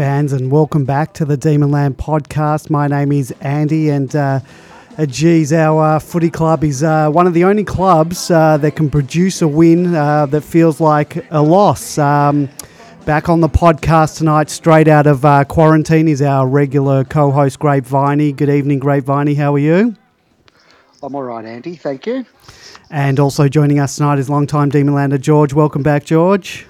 Good evening, Demon fans, and welcome back to the Demonland podcast. My name is Andy, and uh, uh, geez, our uh, footy club is uh, one of the only clubs uh, that can produce a win uh, that feels like a loss. Um, back on the podcast tonight, straight out of uh, quarantine, is our regular co host, Grape Viney. Good evening, Grape Viney. How are you? I'm all right, Andy. Thank you. And also joining us tonight is longtime Demonlander George. Welcome back, George.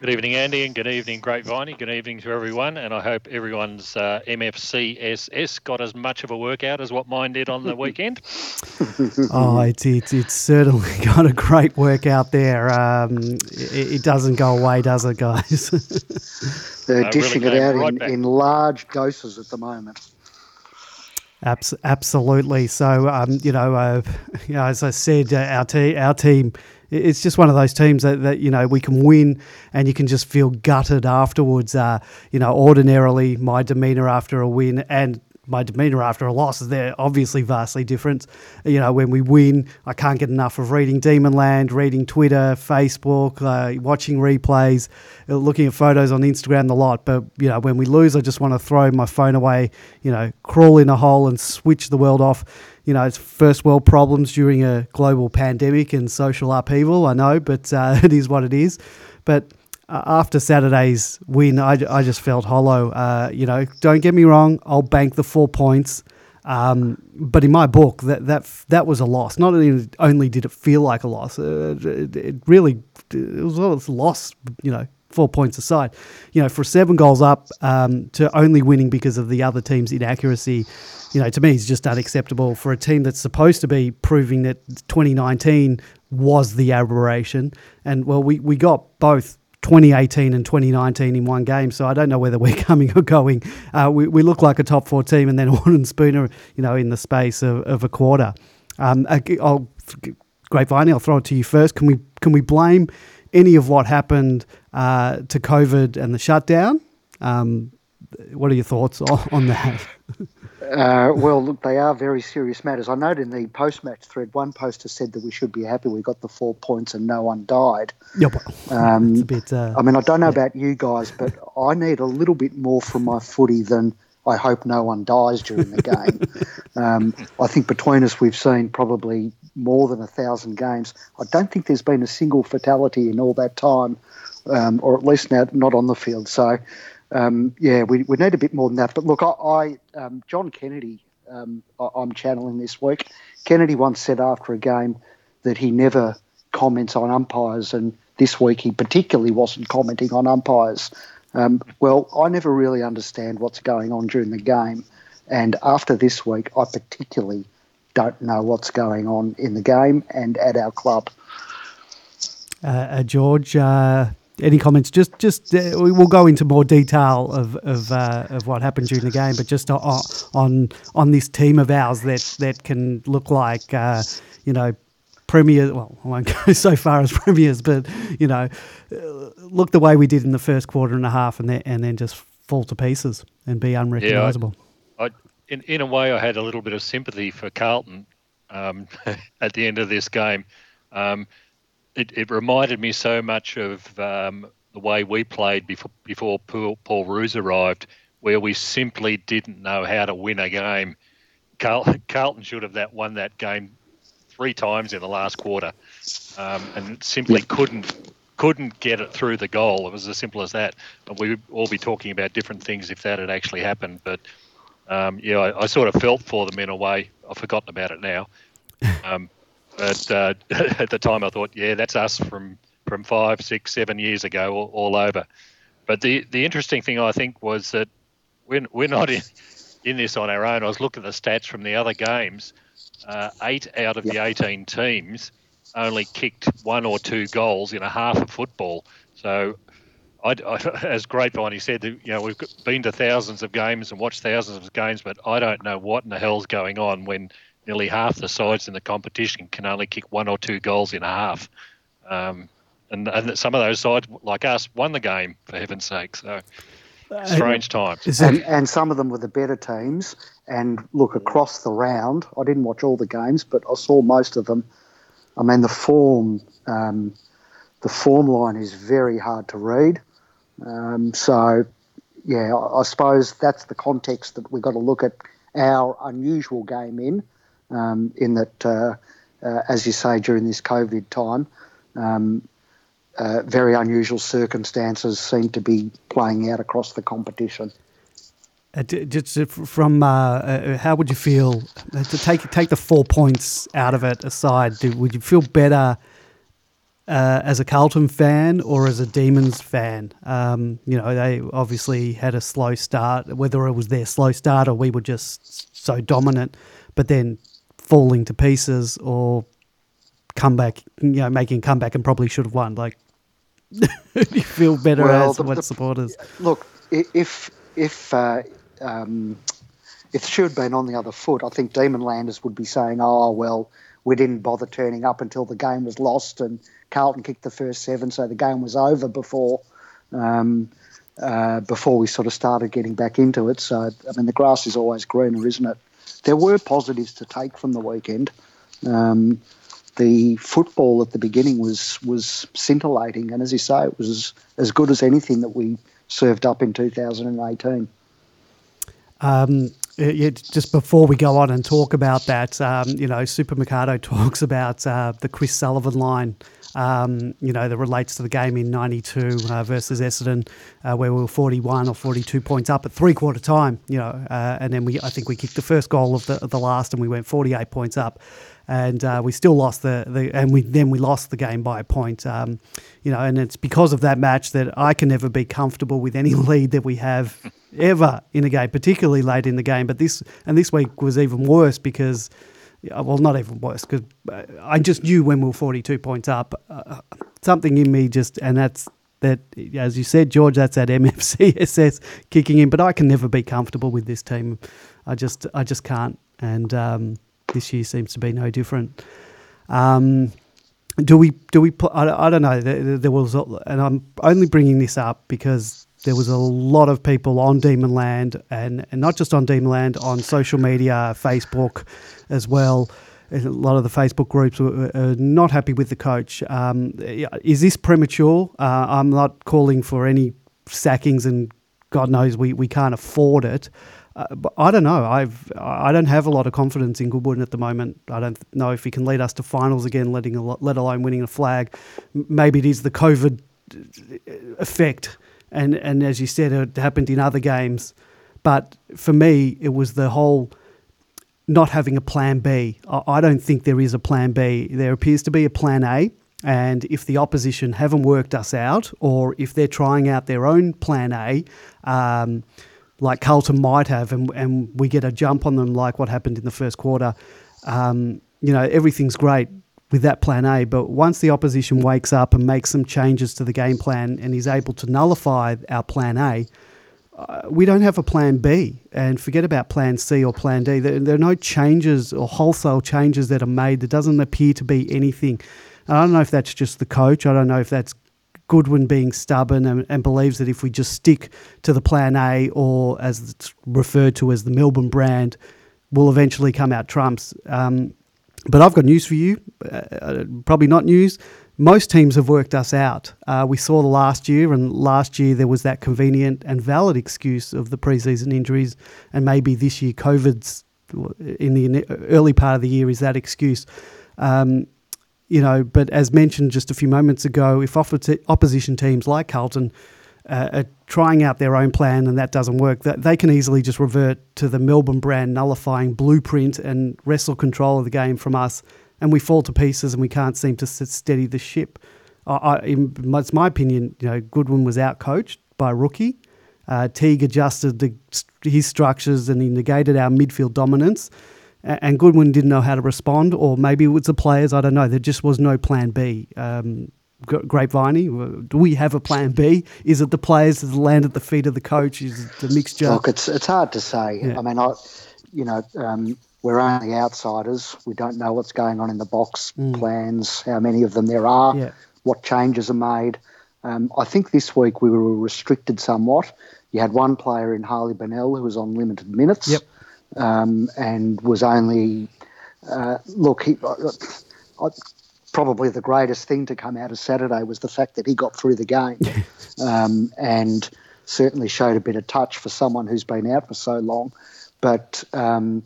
Good evening, Andy, and good evening, Grape Viney. Good evening to everyone, and I hope everyone's uh, MFCSS got as much of a workout as what mine did on the weekend. oh, it's, it's it's certainly got a great workout there. Um, it, it, doesn't go away, does it, guys? They're dishing really it out right in, in large doses at the moment. Abs- absolutely. So, um, you know, uh, you know, as I said, uh, our, te- our team it's just one of those teams that, that you know we can win and you can just feel gutted afterwards. Uh, you know, ordinarily my demeanour after a win and my demeanour after a loss is they're obviously vastly different. You know, when we win, I can't get enough of reading Demonland, reading Twitter, Facebook, uh, watching replays, uh, looking at photos on Instagram, the lot. But you know, when we lose, I just want to throw my phone away. You know, crawl in a hole and switch the world off you know, it's first world problems during a global pandemic and social upheaval. I know, but uh, it is what it is. But uh, after Saturday's win, I, I just felt hollow. Uh, you know, don't get me wrong, I'll bank the four points. Um, but in my book, that that that was a loss. Not only did it feel like a loss, uh, it, it, really it was, a loss. You know, four points aside. You know, for seven goals up um, to only winning because of the other team's inaccuracy you know, to me, is just unacceptable for a team that's supposed to be proving that 2019 was the aberration. And well, we, we got both 2018 and 2019 in one game. So I don't know whether we're coming or going. Uh, we, we look like a top four team, and then Horn and Spooner, you know, in the space of, of a quarter. Um, I'll, Grapevine, I'll throw it to you first. Can we can we blame any of what happened uh, to COVID and the shutdown? Um, what are your thoughts on that? Uh, well, look, they are very serious matters. I note in the post-match thread, one poster said that we should be happy we got the four points and no one died. Yep. Um, bit, uh, I mean, I don't know yeah. about you guys, but I need a little bit more from my footy than I hope no one dies during the game. um, I think between us, we've seen probably more than a thousand games. I don't think there's been a single fatality in all that time, um, or at least now not on the field. So um, yeah, we, we need a bit more than that. But look, I, I um, John Kennedy, um, I, I'm channeling this week. Kennedy once said after a game that he never comments on umpires, and this week he particularly wasn't commenting on umpires. Um, well, I never really understand what's going on during the game, and after this week, I particularly don't know what's going on in the game and at our club. Uh, uh, George, uh, any comments? Just, just uh, we'll go into more detail of of, uh, of what happened during the game, but just on on, on this team of ours that that can look like uh, you know premier. Well, I won't go so far as premiers, but you know, uh, look the way we did in the first quarter and a half, and then and then just fall to pieces and be unrecognisable. Yeah, I, I, in in a way, I had a little bit of sympathy for Carlton um, at the end of this game. Um, it, it reminded me so much of um, the way we played before before Paul, Paul Roos arrived, where we simply didn't know how to win a game. Carl, Carlton should have that won that game three times in the last quarter, um, and simply couldn't couldn't get it through the goal. It was as simple as that. And we'd all be talking about different things if that had actually happened. But um, yeah, I, I, sort of felt for them in a way. I've forgotten about it now. Um, but uh, at the time, I thought, yeah, that's us from from five, six, seven years ago, all, all, over. But the the interesting thing I think was that we're we're not in in this on our own. I was looking at the stats from the other games. Uh, eight out of yep. the 18 teams only kicked one or two goals in a half of football. So, I, I, as Grapevine he said, you know, we've been to thousands of games and watched thousands of games, but I don't know what in the hell's going on when nearly half the sides in the competition can only kick one or two goals in a half. Um, and, and some of those sides, like us, won the game, for heaven's sake. So, strange times. And, and some of them were the better teams. And look, across the round, I didn't watch all the games, but I saw most of them. I mean, the form, um, the form line is very hard to read. Um, so, yeah, I, I suppose that's the context that we've got to look at our unusual game in, um, in that, uh, uh, as you say, during this COVID time, um, uh, very unusual circumstances seem to be playing out across the competition. Uh, just from uh, uh, how would you feel uh, to take take the four points out of it aside? Do, would you feel better uh, as a Carlton fan or as a Demons fan? Um, you know, they obviously had a slow start. Whether it was their slow start or we were just so dominant, but then falling to pieces or comeback, you know, making a comeback and probably should have won. Like, you feel better well, as the, what the, supporters? Look, if if uh, um, if she had been on the other foot, I think Demonlanders would be saying, "Oh well, we didn't bother turning up until the game was lost, and Carlton kicked the first seven, so the game was over before um, uh, before we sort of started getting back into it." So, I mean, the grass is always greener, isn't it? There were positives to take from the weekend. Um, the football at the beginning was was scintillating, and as you say, it was as good as anything that we served up in 2018. Um, just before we go on and talk about that, um, you know, Super Mikado talks about uh, the Chris Sullivan line. Um, you know, that relates to the game in '92 uh, versus Essendon, uh, where we were 41 or 42 points up at three quarter time. You know, uh, and then we, I think we kicked the first goal of the, of the last, and we went 48 points up and uh, we still lost the, the and we then we lost the game by a point. Um, you know, and it's because of that match that I can never be comfortable with any lead that we have ever in a game, particularly late in the game. But this and this week was even worse because. Well, not even worse because uh, I just knew when we were 42 points up, uh, something in me just, and that's that, as you said, George, that's that MFCSS kicking in. But I can never be comfortable with this team. I just, I just can't. And um, this year seems to be no different. Um, do we? Do we? I, I don't know. There, there, was, and I'm only bringing this up because there was a lot of people on Demonland, and, and not just on Demonland, on social media, Facebook, as well. A lot of the Facebook groups were not happy with the coach. Um, is this premature? Uh, I'm not calling for any sackings, and God knows we, we can't afford it. Uh, but I don't know. I've I don't have a lot of confidence in Goodwin at the moment. I don't know if he can lead us to finals again, letting let alone winning a flag. Maybe it is the COVID uh, effect, and and as you said, it happened in other games. But for me, it was the whole not having a plan B. I don't think there is a plan B. There appears to be a plan A. And if the opposition haven't worked us out, or if they're trying out their own plan A, um, like Carlton might have, and, and we get a jump on them like what happened in the first quarter, um, you know, everything's great with that plan A. But once the opposition wakes up and makes some changes to the game plan and is able to nullify our plan A, uh, we don't have a plan B. And forget about plan C or plan D. There, there, are no changes or wholesale changes that are made. There doesn't appear to be anything. I don't know if that's just the coach. I don't know if that's Goodwin being stubborn and, and, believes that if we just stick to the plan A, or as it's referred to as the Melbourne brand, will eventually come out trumps. Um, but I've got news for you. Uh, uh, probably not news. Most teams have worked us out. Uh, we saw the last year, and last year there was that convenient and valid excuse of the preseason injuries, and maybe this year COVID's in the early part of the year is that excuse. Um, you know, but as mentioned just a few moments ago, if opposition teams like Carlton uh, are trying out their own plan and that doesn't work, that they can easily just revert to the Melbourne brand nullifying blueprint and wrestle control of the game from us, and we fall to pieces and we can't seem to steady the ship. I, I, it's my opinion, you know, Goodwin was out coached by rookie. Uh, Teague adjusted the, his structures and he negated our midfield dominance and Goodwin didn't know how to respond, or maybe it was the players. I don't know. There just was no plan B. Um, Grapeviney, do we have a plan B? Is it the players that land at the feet of the coach? Is it the mixture? Look, it's it's hard to say. Yeah. I mean, I, you know, um, we're only outsiders. We don't know what's going on in the box mm. plans, how many of them there are, yeah. what changes are made. Um, I think this week we were restricted somewhat. You had one player in Harley Bennell who was on limited minutes. Yep um, and was only uh, look. He, I, probably the greatest thing to come out of Saturday was the fact that he got through the game, um, and certainly showed a bit of touch for someone who's been out for so long. But um,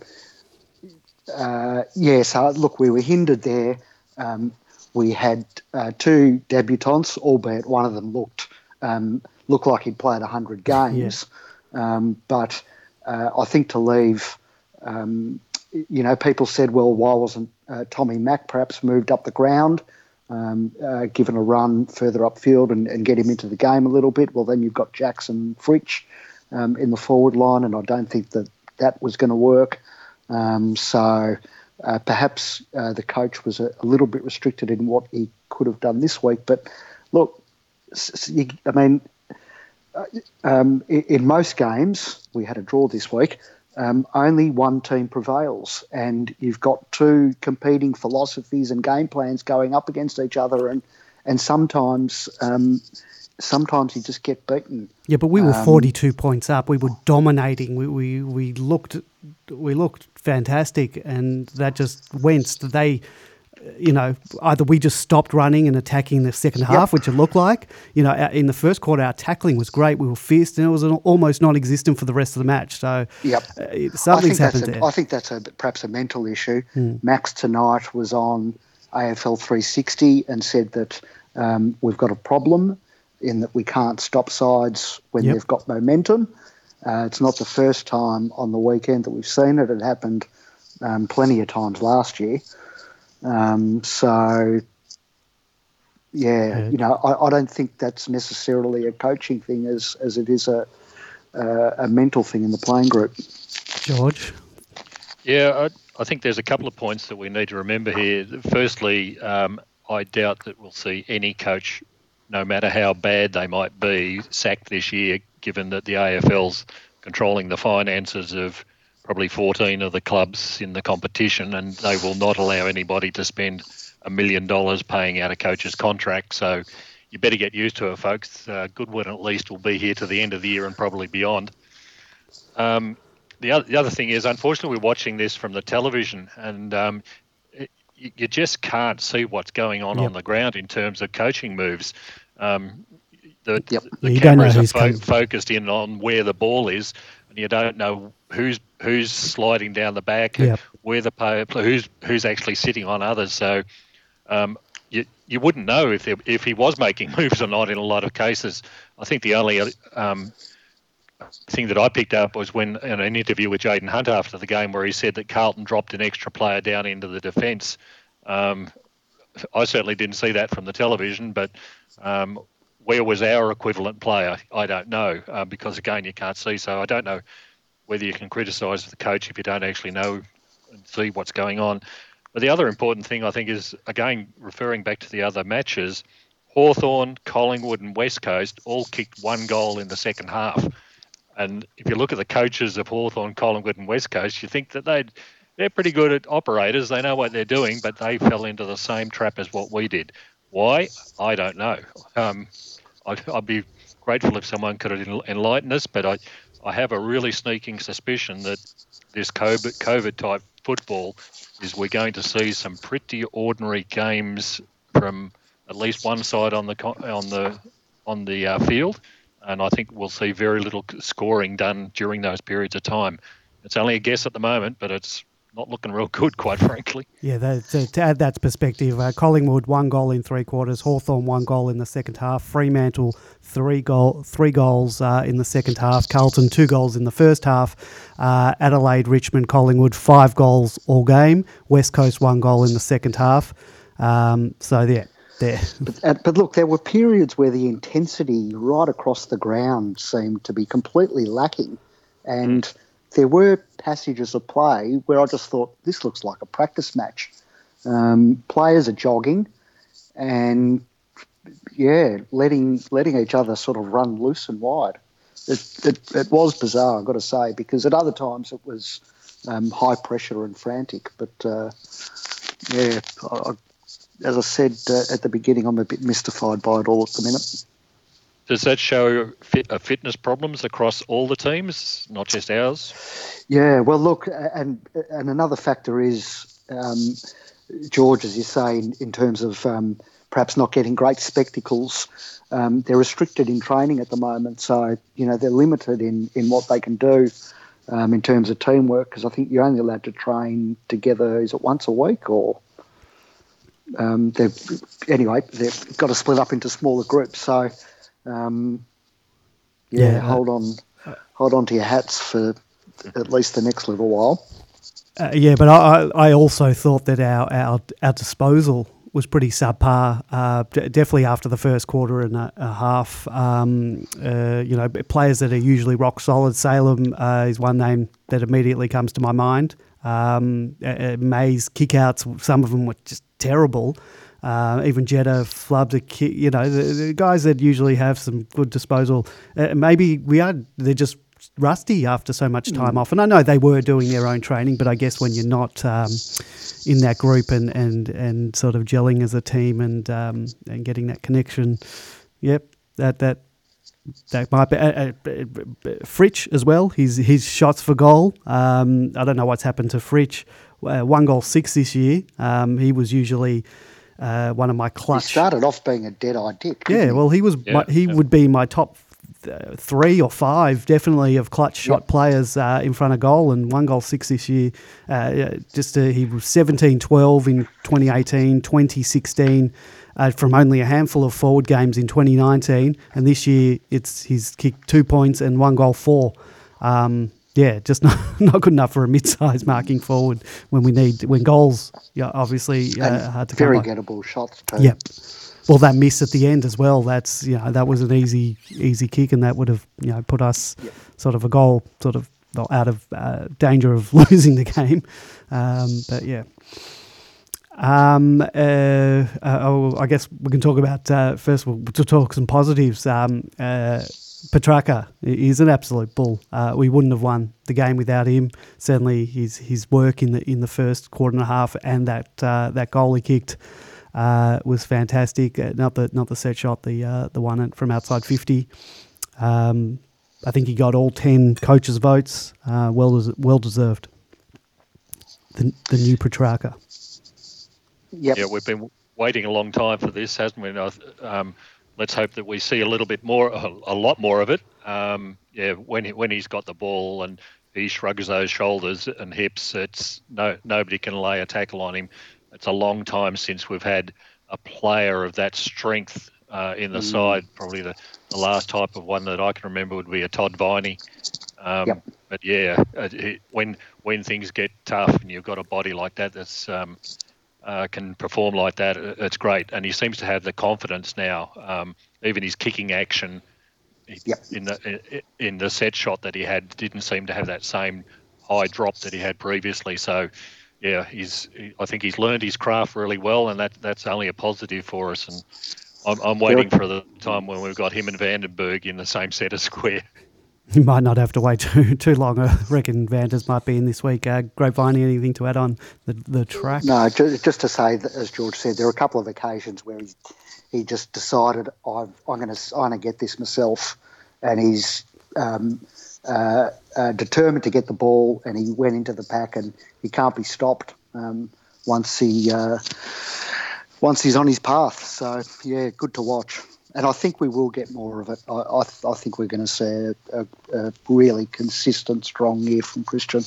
uh, yeah, so look, we were hindered there. Um, we had uh, two debutants, albeit one of them looked um, looked like he'd played hundred games. Um, but uh, I think to leave, um, you know, people said, well, why wasn't uh, Tommy Mack perhaps moved up the ground, um, uh, given a run further upfield and, and, get him into the game a little bit? Well, then you've got Jackson Fritsch um, in the forward line, and I don't think that that was going to work. Um, so uh, perhaps uh, the coach was a, a, little bit restricted in what he could have done this week. But look, I mean, uh, um, in most games, we had a draw this week. Um, only one team prevails, and you've got two competing philosophies and game plans going up against each other, and and sometimes um, sometimes you just get beaten. Yeah, but we were um, 42 points up. We were dominating. We, we, we looked we looked fantastic, and that just went. They, you know, either we just stopped running and attacking the second half, yep. which it looked like. You know, in the first quarter, our tackling was great. We were fierce, and it was almost non-existent for the rest of the match. So, yep, uh, something's happened a, there. I think that's a, perhaps a mental issue. Mm. Max tonight was on AFL 360 and said that um, we've got a problem in that we can't stop sides when yep. they've got momentum. Uh, it's not the first time on the weekend that we've seen it. It happened um, plenty of times last year. Um, so, yeah, yeah, you know, I, I, don't think that's necessarily a coaching thing as, as it is a, a, a mental thing in the playing group. George? Yeah, I, I, think there's a couple of points that we need to remember here. Firstly, um, I doubt that we'll see any coach no matter how bad they might be, sacked this year, given that the AFL's controlling the finances of probably 14 of the clubs in the competition, and they will not allow anybody to spend a million dollars paying out a coach's contract. So you better get used to it, folks. Uh, Goodwin at least will be here to the end of the year and probably beyond. Um, the other, the other thing is, unfortunately, we're watching this from the television, and um, you just can't see what's going on yep. on the ground in terms of coaching moves. Um, the, yep. the yeah, cameras are fo- focused in on where the ball is, and you don't know who's who's sliding down the back, yep. where the player, who's who's actually sitting on others. So um, you you wouldn't know if if he was making moves or not in a lot of cases. I think the only um, thing that I picked up was when in an interview with Jayden Hunt after the game, where he said that Carlton dropped an extra player down into the defence. Um, I certainly didn't see that from the television, but um, where was our equivalent player? I don't know uh, because again you can't see. So I don't know whether you can criticise the coach if you don't actually know and see what's going on. But the other important thing I think is again referring back to the other matches. Hawthorn, Collingwood, and West Coast all kicked one goal in the second half. And if you look at the coaches of Hawthorn, Collingwood, and West Coast, you think that they'd they're pretty good at operators. They know what they're doing, but they fell into the same trap as what we did. Why? I don't know. Um, I'd, I'd, be grateful if someone could enlighten us, but I, I have a really sneaking suspicion that this COVID, COVID type football is we're going to see some pretty ordinary games from at least one side on the on the on the uh, field, and I think we'll see very little scoring done during those periods of time. It's only a guess at the moment, but it's not looking real good, quite frankly. Yeah, that, to, to, add that perspective, uh, Collingwood one goal in three quarters, Hawthorn one goal in the second half, Fremantle three goal three goals uh, in the second half, Carlton two goals in the first half, uh, Adelaide, Richmond, Collingwood five goals all game, West Coast one goal in the second half. Um, so yeah. There. But, uh, but look, there were periods where the intensity right across the ground seemed to be completely lacking, and mm there were passages of play where I just thought this looks like a practice match. Um, players are jogging, and yeah, letting letting each other sort of run loose and wide. It, it, it was bizarre, I've got to say, because at other times it was um, high pressure and frantic. But uh, yeah, I, as I said uh, at the beginning, I'm a bit mystified by it all at the minute. Does that show fit, uh, fitness problems across all the teams, not just ours? Yeah, well, look, and and another factor is um, George, as you say, in, in terms of um, perhaps not getting great spectacles, um, they're restricted in training at the moment. So, you know, they're limited in, in what they can do um, in terms of teamwork because I think you're only allowed to train together, is it once a week or? Um, they've anyway. They've got to split up into smaller groups. So, um, yeah, Yeah, uh, hold on, hold on to your hats for at least the next little while. Uh, yeah, but I, I also thought that our, our, our disposal was pretty subpar. Uh, definitely after the first quarter and a, a half. Um, uh, you know, players that are usually rock solid. Salem uh, is one name that immediately comes to my mind. Um, uh, uh, May's kickouts, some of them were just terrible. Uh, even Jetta flubbed a kick. You know, the, the guys that usually have some good disposal. Uh, maybe we are. They're just rusty after so much time off. And I know they were doing their own training, but I guess when you're not um, in that group and, and, and sort of gelling as a team and um, and getting that connection, yep, that that that might be uh, uh, Fritsch as well. His his shots for goal. Um, I don't know what's happened to Fritsch. Uh, one goal six this year. Um, he was usually uh, one of my clutch. He started off being a dead-eye dick. Yeah, he? well, he was Yeah, my, he yeah. would be my top uh, three or five, definitely of clutch shot players uh, in front of goal, and one goal six this year. Uh, just uh, he was 17 12 in 2018, 2016. Uh, from only a handful of forward games in 2019, and this year it's he's kicked two points and one goal four. Um, yeah, just not, not good enough for a mid-sized marking forward when we need when goals. Yeah, obviously uh, hard to very gettable shots too. Yep. Well, that miss at the end as well. That's you know that was an easy easy kick, and that would have you know put us sort of a goal sort of out of uh, danger of losing the game. Um, but yeah. Um, uh, uh, oh, I guess we can talk about uh, first of all to talk some positives. Um, uh, Petracca is an absolute bull. Uh, we wouldn't have won the game without him. Certainly, his his work in the in the first quarter and a half and that uh, that goal he kicked uh, was fantastic. Uh, not the not the set shot, the uh, the one from outside fifty. Um, I think he got all ten coaches' votes. Uh, well des- well deserved. The the new Petracca. Yep. Yeah, we've been waiting a long time for this, hasn't we? And I th- Um, let's hope that we see a little bit more, a, a lot more of it. Um, yeah, when he, when he's got the ball and he shrugs those shoulders and hips, it's no nobody can lay a tackle on him. It's a long time since we've had a player of that strength uh, in the side. Probably the, the last type of one that I can remember would be a Todd Viney. Um, Yep. But yeah, it, when when things get tough and you've got a body like that, that's um, uh, can perform like that, it's great. And he seems to have the confidence now. Um, even his kicking action Yep. in the in the set shot that he had didn't seem to have that same high drop that he had previously. So, yeah, he's he- I think he's learned his craft really well, and that that's only a positive for us. And I'm, I'm waiting for the time when we've got him and Vandenberg in the same set of square. You might not have to wait too too long. I reckon Vanders might be in this week. Uh, Grapevine, anything to add on the the track? No, ju- just to say that, as George said, there are a couple of occasions where he he just decided I've, I'm going to I'm going to get this myself, and he's um, uh, uh, determined to get the ball, and he went into the pack, and he can't be stopped um, once he uh, once he's on his path. So yeah, good to watch. And I think we will get more of it. I, I, I think we're going to see a, a, a really consistent, strong year from Christian.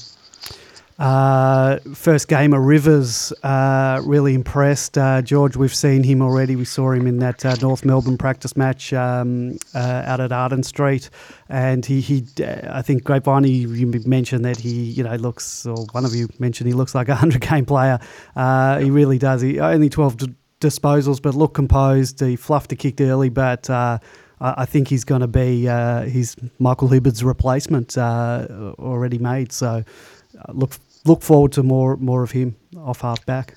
Uh, first game of Rivers, uh, really impressed. Uh, George, we've seen him already. We saw him in that uh, North Melbourne practice match um, uh, out at Arden Street, and he, he uh, I think Grapevine, you you mentioned that he, you know, looks, or one of you mentioned he looks like a hundred game player. Uh, he really does. He only twelve d- disposals, but look composed. He fluffed a kick early, but. Uh, I I think he's going to be uh, he's Michael Hibberd's replacement uh, already made. So uh, look look forward to more more of him off half back.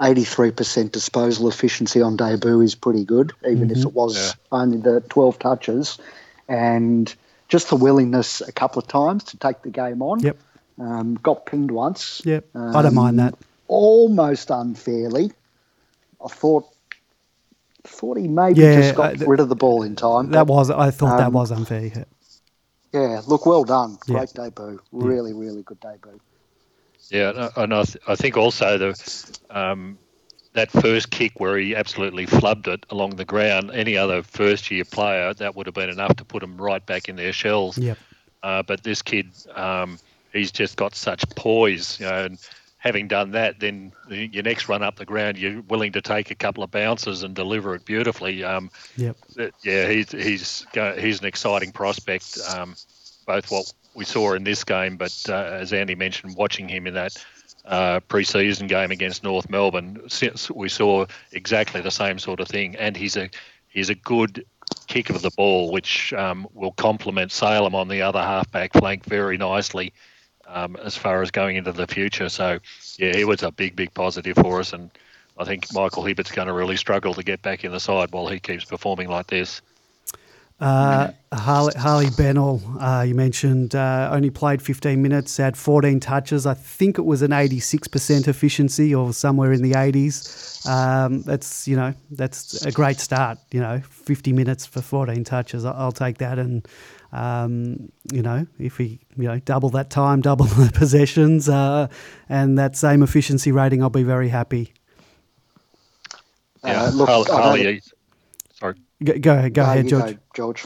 83% disposal efficiency on debut is pretty good, even if it was Yeah. only the 12 touches. And just the willingness a couple of times to take the game on. Yep. Um, got pinged once. Yep. I don't mind that. Almost unfairly. I thought thought he maybe Yeah, just got uh, th- rid of the ball in time. That but, was I thought that um, was unfair. yeah, look, well done. Yeah. Great debut. Really, really good debut. Yeah, and I, th- I think also the um, that first kick where he absolutely flubbed it along the ground. Any other first year player that would have been enough to put them right back in their shells. Yep. Uh, but this kid, um, he's just got such poise, you know, and having done that, then your next run up the ground, you're willing to take a couple of bounces and deliver it beautifully. Um, yep. Yeah, he's he's he's an exciting prospect. Um, both what we saw in this game, but uh, as Andy mentioned, watching him in that uh, pre-season game against North Melbourne, since we saw exactly the same sort of thing. And he's a he's a good kick of the ball, which um, will complement Salem on the other halfback flank very nicely um, as far as going into the future. So, yeah, he was a big, big positive for us. And I think Michael Hibberd's going to really struggle to get back in the side while he keeps performing like this. Uh, Harley, Harley Bennell, uh, you mentioned, uh, only played 15 minutes, had 14 touches. I think it was an 86% efficiency or somewhere in the 80s. Um, that's, you know, that's a great start. You know, 50 minutes for 14 touches. I'll take that. And, um, you know, if we, you know, double that time, double the possessions, uh, and that same efficiency rating, I'll be very happy. Yeah, uh, look, Harley, sorry. Go, go ahead, go ahead, George. Go, George.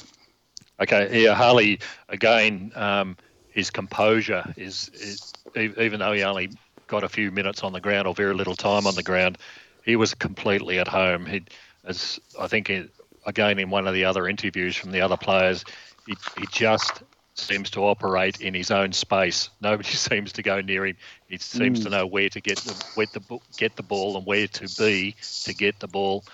Okay, yeah, Harley again. Um, his composure is, is, even though he only got a few minutes on the ground or very little time on the ground, he was completely at home. He, as I think, it, again in one of the other interviews from the other players, he, he just seems to operate in his own space. Nobody seems to go near him. He seems mm. to know where to get the, where the get the ball and where to be to get the ball.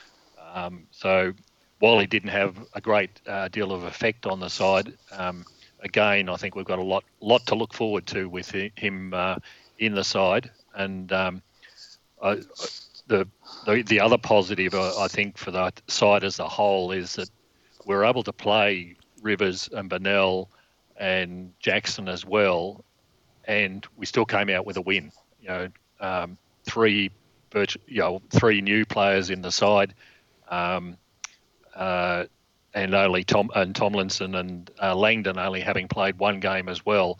Um, so while he didn't have a great uh, deal of effect on the side, um, again, I think we've got a lot lot to look forward to with him uh, in the side. And um, I, the, the the other positive uh, I think for the side as a whole is that we're able to play Rivers and Bennell and Jackson as well, and we still came out with a win. You know, um, three virtu- you know, three new players in the side. Um, uh, and only Tom and Tomlinson and uh, Langdon only having played one game as well.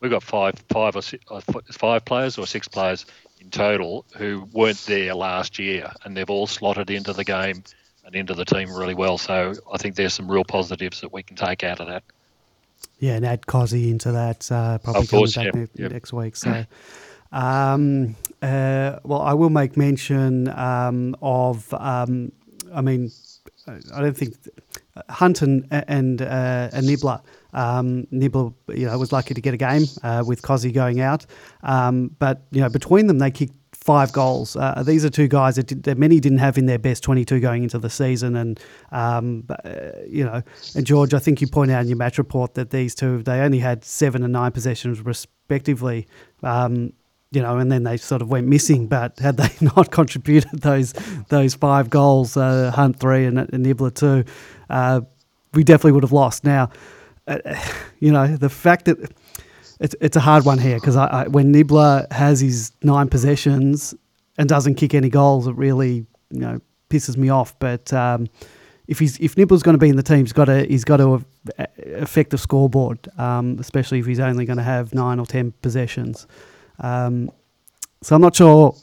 We've got five, five or six, uh, five players or six players in total who weren't there last year, and they've all slotted into the game and into the team really well. So I think there's some real positives that we can take out of that. Yeah, and add Cozzy into that uh, probably of course, coming back yeah. ne- next week. So. Um, uh, well, I will make mention um, of, um, I mean, I don't think Hunt and and, uh, and Nibbler. Um, Nibbler, you know, was lucky to get a game uh, with Cozzy going out, um, but you know, between them they kicked five goals. Uh, these are two guys that, did, that, many didn't have in their best 22 going into the season, and um, uh, you know, and George, I think you point out in your match report that these two they only had seven and nine possessions respectively. Um, you know, and then they sort of went missing. But had they not contributed those those five goals, uh, Hunt three and, and Nibbler two, uh, we definitely would have lost. Now, uh, you know, the fact that it's it's a hard one here because I, I, when Nibbler has his nine possessions and doesn't kick any goals, it really you know pisses me off. But um, if he's if Nibbler's going to be in the team, he's got to he's got to affect the scoreboard, um, especially if he's only going to have nine or ten possessions. Um, so I'm not sure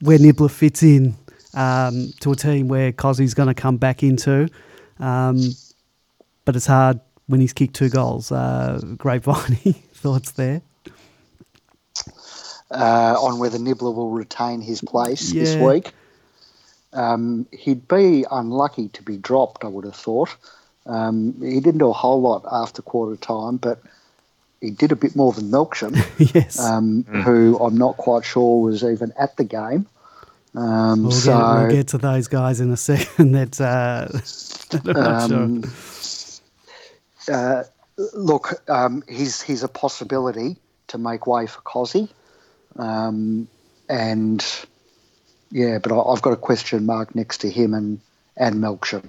where Nibbler fits in um, to a team where Cozzy's going to come back into. Um, but it's hard when he's kicked two goals. Uh, Grapevine, thoughts there? Uh, on whether Nibbler will retain his place yeah. this week. Um, he'd be unlucky to be dropped, I would have thought. Um, he didn't do a whole lot after quarter time, but he did a bit more than Melksham, yes. um, mm. who I'm not quite sure was even at the game. Um, we'll, so, get, we'll get to those guys in a second. That, uh, um, sure. Uh, look, um, he's he's a possibility to make way for Cozzy, um, and yeah, but I, have got a question mark next to him and and Melksham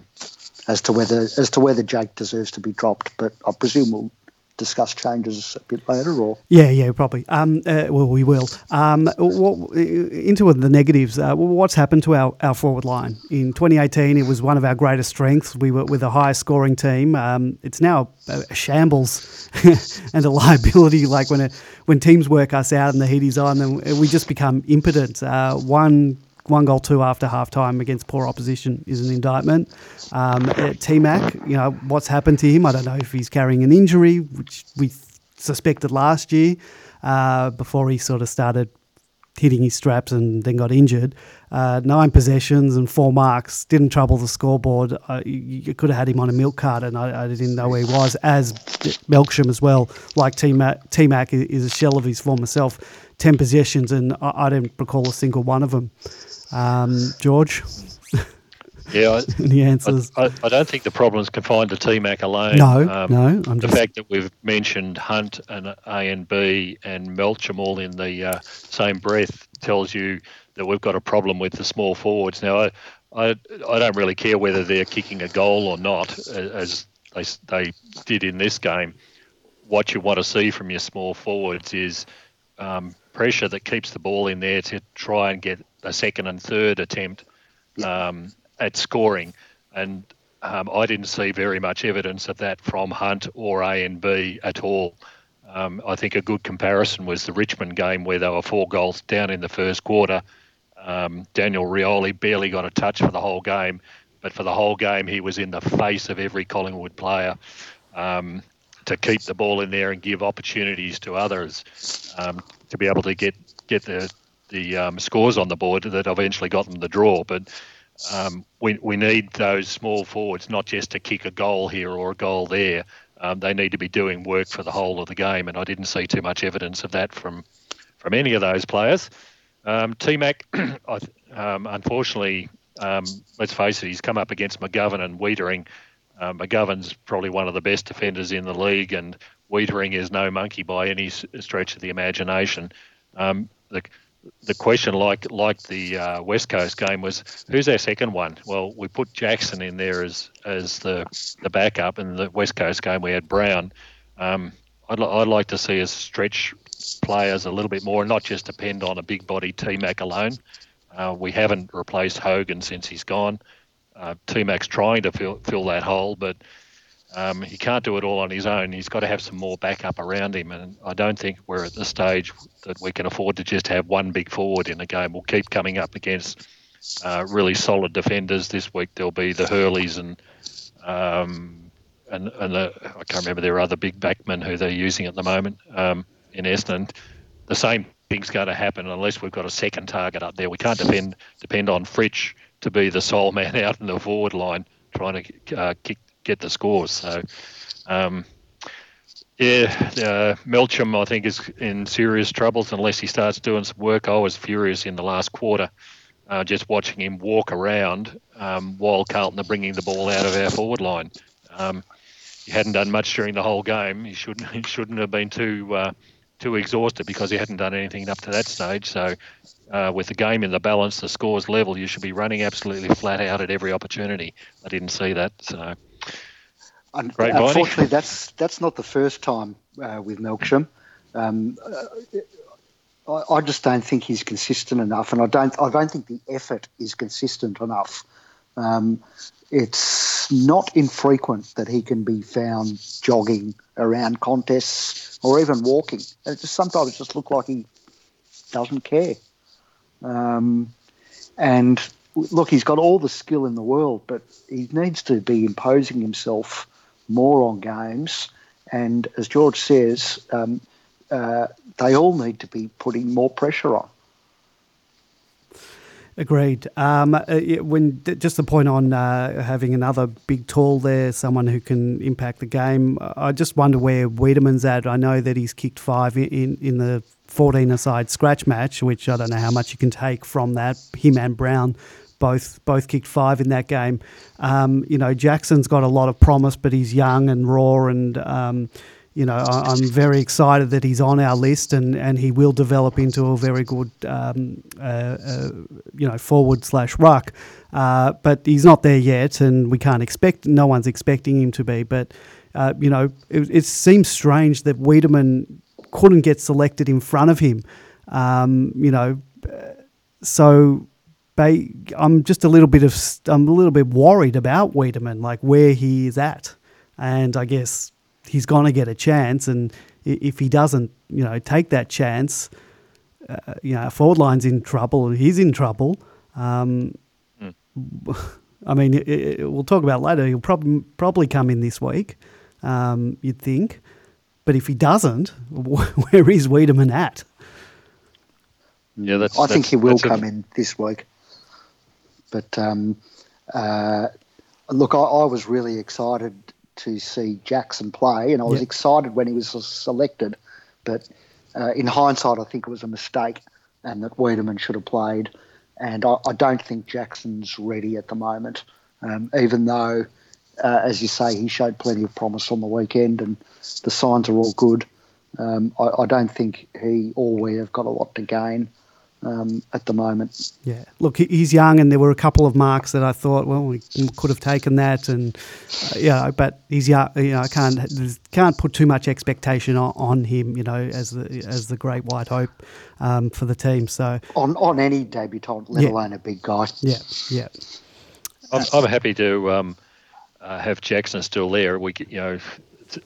as to whether as to whether Jake deserves to be dropped. But I presume we'll discuss changes a bit later, or yeah, yeah, probably. Um, uh, well, we will. Um, what, into the negatives. Uh, what's happened to our, our forward line in 2018? It was one of our greatest strengths. We were with the highest scoring team. Um, it's now a shambles and a liability. Like when it, when teams work us out and the heat is on, then we just become impotent. Uh, one one goal two after half time against poor opposition is an indictment. Um, uh, T Mac, you know, what's happened to him? I don't know if he's carrying an injury, which we suspected last year uh, before he sort of started hitting his straps and then got injured. Uh, nine possessions and four marks didn't trouble the scoreboard. Uh, you, you, could have had him on a milk cart, and I, I, didn't know where he was. As Melksham as well, like T Mac, T Mac is a shell of his former self. Ten possessions, and I, I didn't recall a single one of them. Um, George. Yeah, I, any answers? I, I, don't think the problem is confined to TMAC alone. No, um, no. I'm the just... fact that we've mentioned Hunt and A and B and Melksham all in the uh, same breath tells you that we've got a problem with the small forwards. Now, I, I, I don't really care whether they're kicking a goal or not, as they, they did in this game. What you want to see from your small forwards is um, pressure that keeps the ball in there to try and get a second and third attempt um, at scoring. And um, I didn't see very much evidence of that from Hunt or A and B at all. Um, I think a good comparison was the Richmond game where they were four goals down in the first quarter. Um, Daniel Rioli barely got a touch for the whole game, but for the whole game he was in the face of every Collingwood player um, to keep the ball in there and give opportunities to others um, to be able to get get the the um, scores on the board that eventually got them the draw. But um, we, we need those small forwards not just to kick a goal here or a goal there. Um, they need to be doing work for the whole of the game, and I didn't see too much evidence of that from from any of those players. Um, T Mac, um, unfortunately, um, let's face it, he's come up against McGovern and Weitering. Uh, McGovern's probably one of the best defenders in the league, and Weitering is no monkey by any stretch of the imagination. Um, the, the question, like like the uh, West Coast game, was who's our second one? Well, we put Jackson in there as as the the backup. In the West Coast game, we had Brown. Um, I'd, I'd like to see us stretch players a little bit more, and not just depend on a big body T Mac alone. Uh, we haven't replaced Hogan since he's gone. Uh, T Mac's trying to fill fill that hole, but um, he can't do it all on his own. He's got to have some more backup around him, and I don't think we're at the stage that we can afford to just have one big forward in a game. We'll keep coming up against uh, really solid defenders. This week there'll be the Hurleys and um, and and the, I can't remember their other big backmen who they're using at the moment um, in Essendon. The same thing's going to happen unless we've got a second target up there. We can't depend depend on Fritsch to be the sole man out in the forward line trying to uh, kick get the scores. So, um, yeah, uh, I think, is in serious troubles unless he starts doing some work. I was furious in the last quarter, uh, just watching him walk around um, while Carlton are bringing the ball out of our forward line. Um, he hadn't done much during the whole game. He shouldn't he shouldn't have been too uh, too exhausted because he hadn't done anything up to that stage. So, uh, with the game in the balance, the scores level, you should be running absolutely flat out at every opportunity. I didn't see that. So. Great Unfortunately, that's that's not the first time uh, with Melksham. Um, uh, I, I, just don't think he's consistent enough, and I don't I don't think the effort is consistent enough. Um, it's not infrequent that he can be found jogging around contests or even walking. It just sometimes it just look like he doesn't care. Um, and look, he's got all the skill in the world, but he needs to be imposing himself more on games. And as George says, um, uh, they all need to be putting more pressure on. Agreed. Um, uh, when just the point on uh, having another big tall there, someone who can impact the game. I just wonder where Weideman's at. I know that he's kicked five in in the 14 aside scratch match, which I don't know how much you can take from that. Him and Brown both both kicked five in that game. Um, you know, Jackson's got a lot of promise, but he's young and raw, and um, you know, I, am very excited that he's on our list, and, and he will develop into a very good, um, uh, uh, you know, forward slash ruck. Uh, but he's not there yet, and we can't expect. No one's expecting him to be, but uh, you know, it, it, seems strange that Weideman couldn't get selected in front of him. Um, you know, so I'm just a little bit of I'm a little bit worried about Weideman, like where he is at, and I guess he's going to get a chance, and if he doesn't, you know, take that chance, uh, you know, forward line's in trouble, and he's in trouble. Um, mm. I mean, it, it, we'll talk about later. He'll probably probably come in this week, um, you'd think, but if he doesn't, where is Weideman at? Yeah, that's. I that's, think he will come a... in this week. But um, uh, look, I, I, was really excited to see Jackson play, and I was yep. excited when he was selected. But uh, in hindsight, I think it was a mistake, and that Weideman should have played. And I, I don't think Jackson's ready at the moment, um, even though, uh, as you say, he showed plenty of promise on the weekend, and the signs are all good. Um, I, I, don't think he or we have got a lot to gain um, at the moment. Yeah, look, he's young, and there were a couple of marks that I thought, well, we could have taken that, and uh, yeah, but he's young. You know, I can't can't put too much expectation on, on him. You know, as the as the great white hope um, for the team. So on on any debutant, let yeah. alone a big guy. Yeah, yeah. I'm, I'm happy to um, uh, have Jackson still there. We, you know,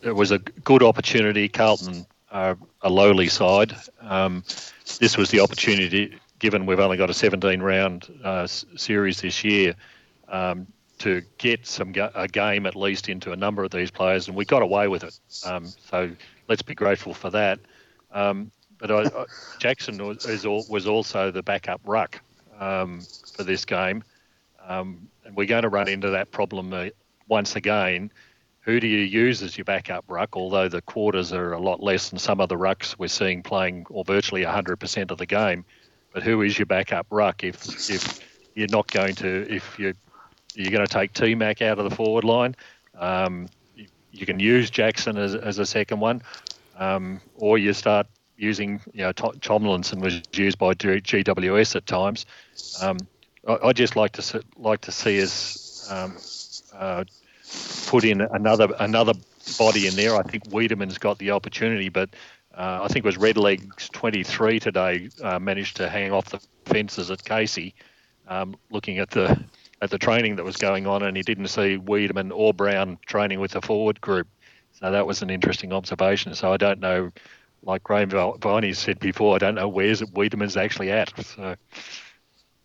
it was a good opportunity. Carlton are a lowly side. Um, this was the opportunity, given we've only got a 17 round uh, series this year, um, to get some ga- a game at least into a number of these players, and we got away with it. Um, so let's be grateful for that. Um, but I, I, Jackson was, was, also the backup ruck um, for this game, um, and we're going to run into that problem uh, once again who do you use as your backup ruck? Although the quarters are a lot less than some of the rucks we're seeing playing, or virtually 100% of the game. But who is your backup ruck if if you're not going to if you you're going to take T Mac out of the forward line? Um, you, you, can use Jackson as, as a second one, um, or you start using you know Tomlinson was used by GWS at times. Um, I, I just like to like to see us um, uh, put in another another body in there. I think Weideman's got the opportunity, but uh, I think it was Redlegs 23 today uh, managed to hang off the fences at Casey, um, looking at the at the training that was going on, and he didn't see Weideman or Brown training with the forward group. So that was an interesting observation. So I don't know, like Grape Viney said before, I don't know where's Weideman's actually at. So.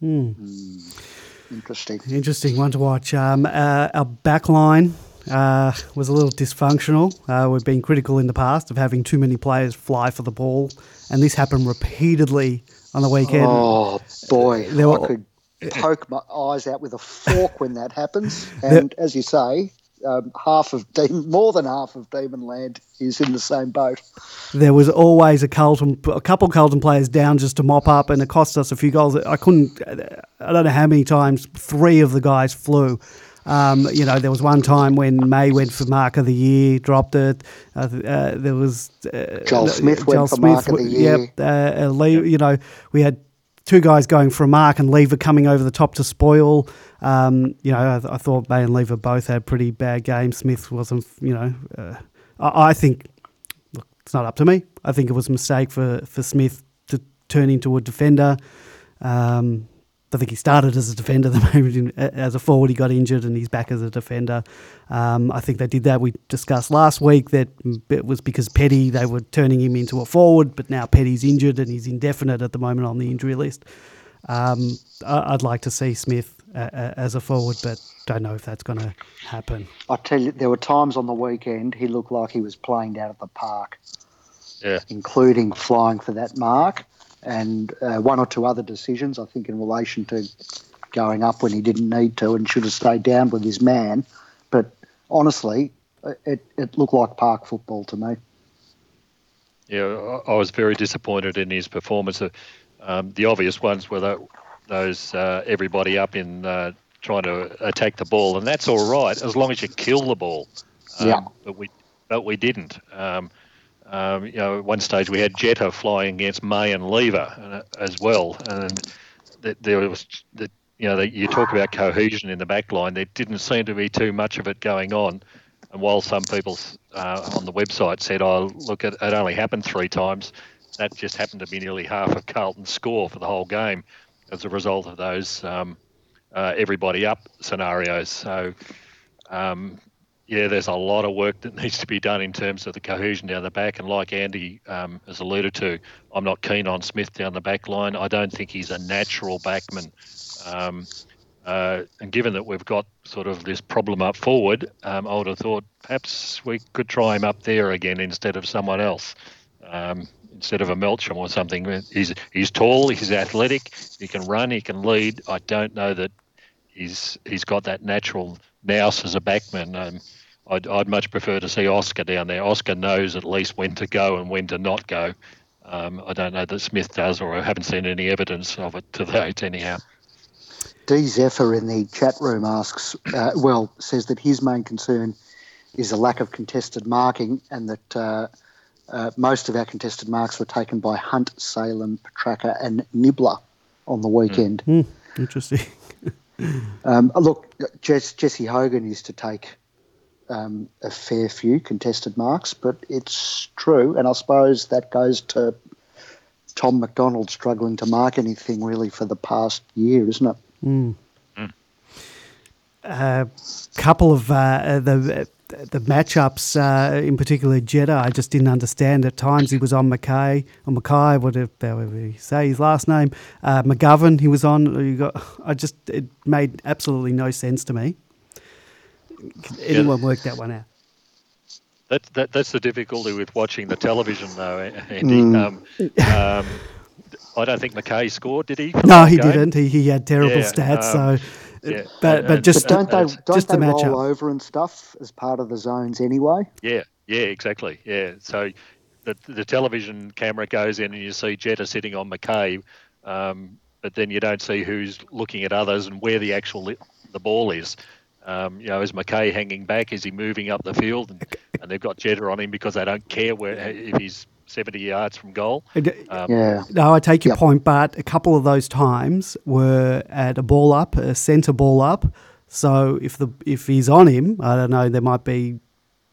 Hmm. Mm. Interesting. Interesting one to watch. Um, uh, our back line uh, was a little dysfunctional. Uh, we've been critical in the past of having too many players fly for the ball, and this happened repeatedly on the weekend. Oh boy, there I were, could poke my eyes out with a fork when that happens. And as you say, um, half of Demon, more than half of Demonland is in the same boat. There was always a Carlton, a couple of Carlton players down just to mop up, and it cost us a few goals. I couldn't, I don't know how many times three of the guys flew. Um, you know, there was one time when May went for Mark of the Year, dropped it. Uh, uh, there was uh, Joel Smith Joel went for Smith, Mark of the Year. Yep. Uh, Lee, you know, we had two guys going for a mark and Lever coming over the top to spoil. Um, you know, I, I, thought May and Lever both had pretty bad games. Smith wasn't, you know, uh, I, I, think, look, it's not up to me. I think it was a mistake for, for Smith to turn into a defender. Um, I think he started as a defender. Then as a forward, he got injured, and he's back as a defender. Um, I think they did that. We discussed last week that it was because Petty they were turning him into a forward, but now Petty's injured and he's indefinite at the moment on the injury list. Um, I'd like to see Smith as a forward, but don't know if that's going to happen. I tell you, there were times on the weekend he looked like he was playing down at the park, yeah, including flying for that mark and uh, one or two other decisions, I think, in relation to going up when he didn't need to and should have stayed down with his man. But honestly, it, it looked like park football to me. Yeah, I was very disappointed in his performance. Um, the obvious ones were that, those uh, everybody up in uh, trying to attack the ball, and that's all right as long as you kill the ball. Um, yeah. But we, but we didn't. Um, um, you know, at one stage we had Jetta flying against May and Lever uh, as well, and there was you know you talk about cohesion in the back line. There didn't seem to be too much of it going on. And while some people uh, on the website said, "Oh, look, it, it only happened three times," that just happened to be nearly half of Carlton's score for the whole game as a result of those um, uh, everybody up scenarios. So, um, yeah, there's a lot of work that needs to be done in terms of the cohesion down the back. And like Andy um, has alluded to, I'm not keen on Smith down the back line. I don't think he's a natural backman. Um, uh, and given that we've got sort of this problem up forward, um, I would have thought perhaps we could try him up there again instead of someone else, um, instead of a Melksham or something. He's he's tall, he's athletic, he can run, he can lead. I don't know that he's he's got that natural nous as a backman. Um, I'd, I'd much prefer to see Oscar down there. Oscar knows at least when to go and when to not go. Um, I don't know that Smith does, or I haven't seen any evidence of it to date, anyhow. D. Zephyr in the chat room asks, uh, well, says that his main concern is a lack of contested marking and that uh, uh, most of our contested marks were taken by Hunt, Salem, Petracca, and Nibbler on the weekend. Mm. Mm, interesting. um, look, Jess, Jesse Hogan used to take um, a fair few contested marks, but it's true, and I suppose that goes to Tom McDonald struggling to mark anything really for the past year, isn't it? Mm. Mm. A couple of uh, the the matchups, uh, in particular Jetta, I just didn't understand. At times he was on McKay, or Mackay, whatever you say his last name. Uh, McGovern, he was on. You got, I just it made absolutely no sense to me. Can anyone yeah. work that one out? That, that, that's the difficulty with watching the television, though, Andy. Mm. Um, um, I don't think McKay scored, did he? No, he game? didn't. He, he had terrible yeah, stats. Um, so, yeah. but but just but don't they don't just they the roll matchup. over and stuff as part of the zones anyway? Yeah, yeah, exactly. Yeah, so the the television camera goes in and you see Jetta sitting on McKay, um, but then you don't see who's looking at others and where the actual the ball is. Um, you know, is McKay hanging back? Is he moving up the field? And, and they've got Jetta on him because they don't care where if he's 70 yards from goal. Um, yeah. No, I take your yep. point, but a couple of those times were at a ball up, a centre ball up. So if the if he's on him, I don't know, there might be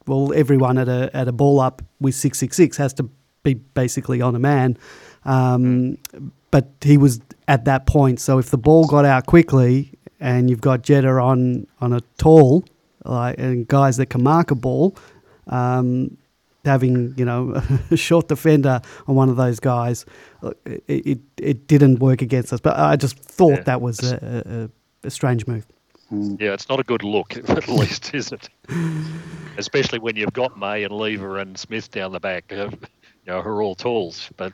well, everyone at a at a ball up with six six six has to be basically on a man. Um, mm. But he was at that point. So if the ball got out quickly and you've got Jetta on on a tall, like and guys that can mark a ball, um, having you know a short defender on one of those guys, it, it, it didn't work against us. But I just thought yeah. that was a, a, a, strange move. Hmm. Yeah, it's not a good look, at least, is it? Especially when you've got May and Lever and Smith down the back, you know, who are all talls. But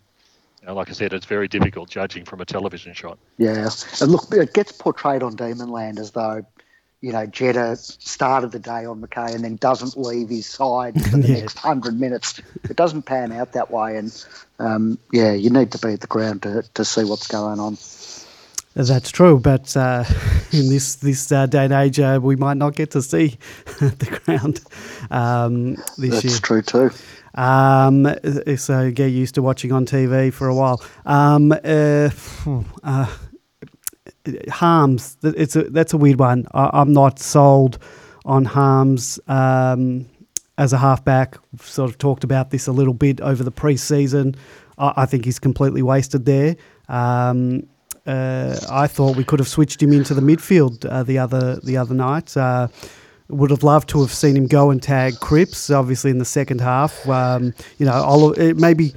you know, like I said, it's very difficult judging from a television shot. Yeah, and look, it gets portrayed on Demonland as though you know, Jetta started the day on McKay and then doesn't leave his side for the yeah. next hundred minutes. It doesn't pan out that way, and um, yeah, you need to be at the ground to, to see what's going on. That's true, but uh, in this this uh, day and age, uh, we might not get to see the ground um, this That's year. That's true too. Um, so get used to watching on TV for a while. Um, uh, uh, Harmes, it's a, that's a weird one. I, am not sold on Harmes. um, as a halfback. We've sort of talked about this a little bit over the preseason. I, I think he's completely wasted there. Um, uh, I thought we could have switched him into the midfield uh, the other the other night. Uh, would have loved to have seen him go and tag Cripps, obviously in the second half. Um, you know, maybe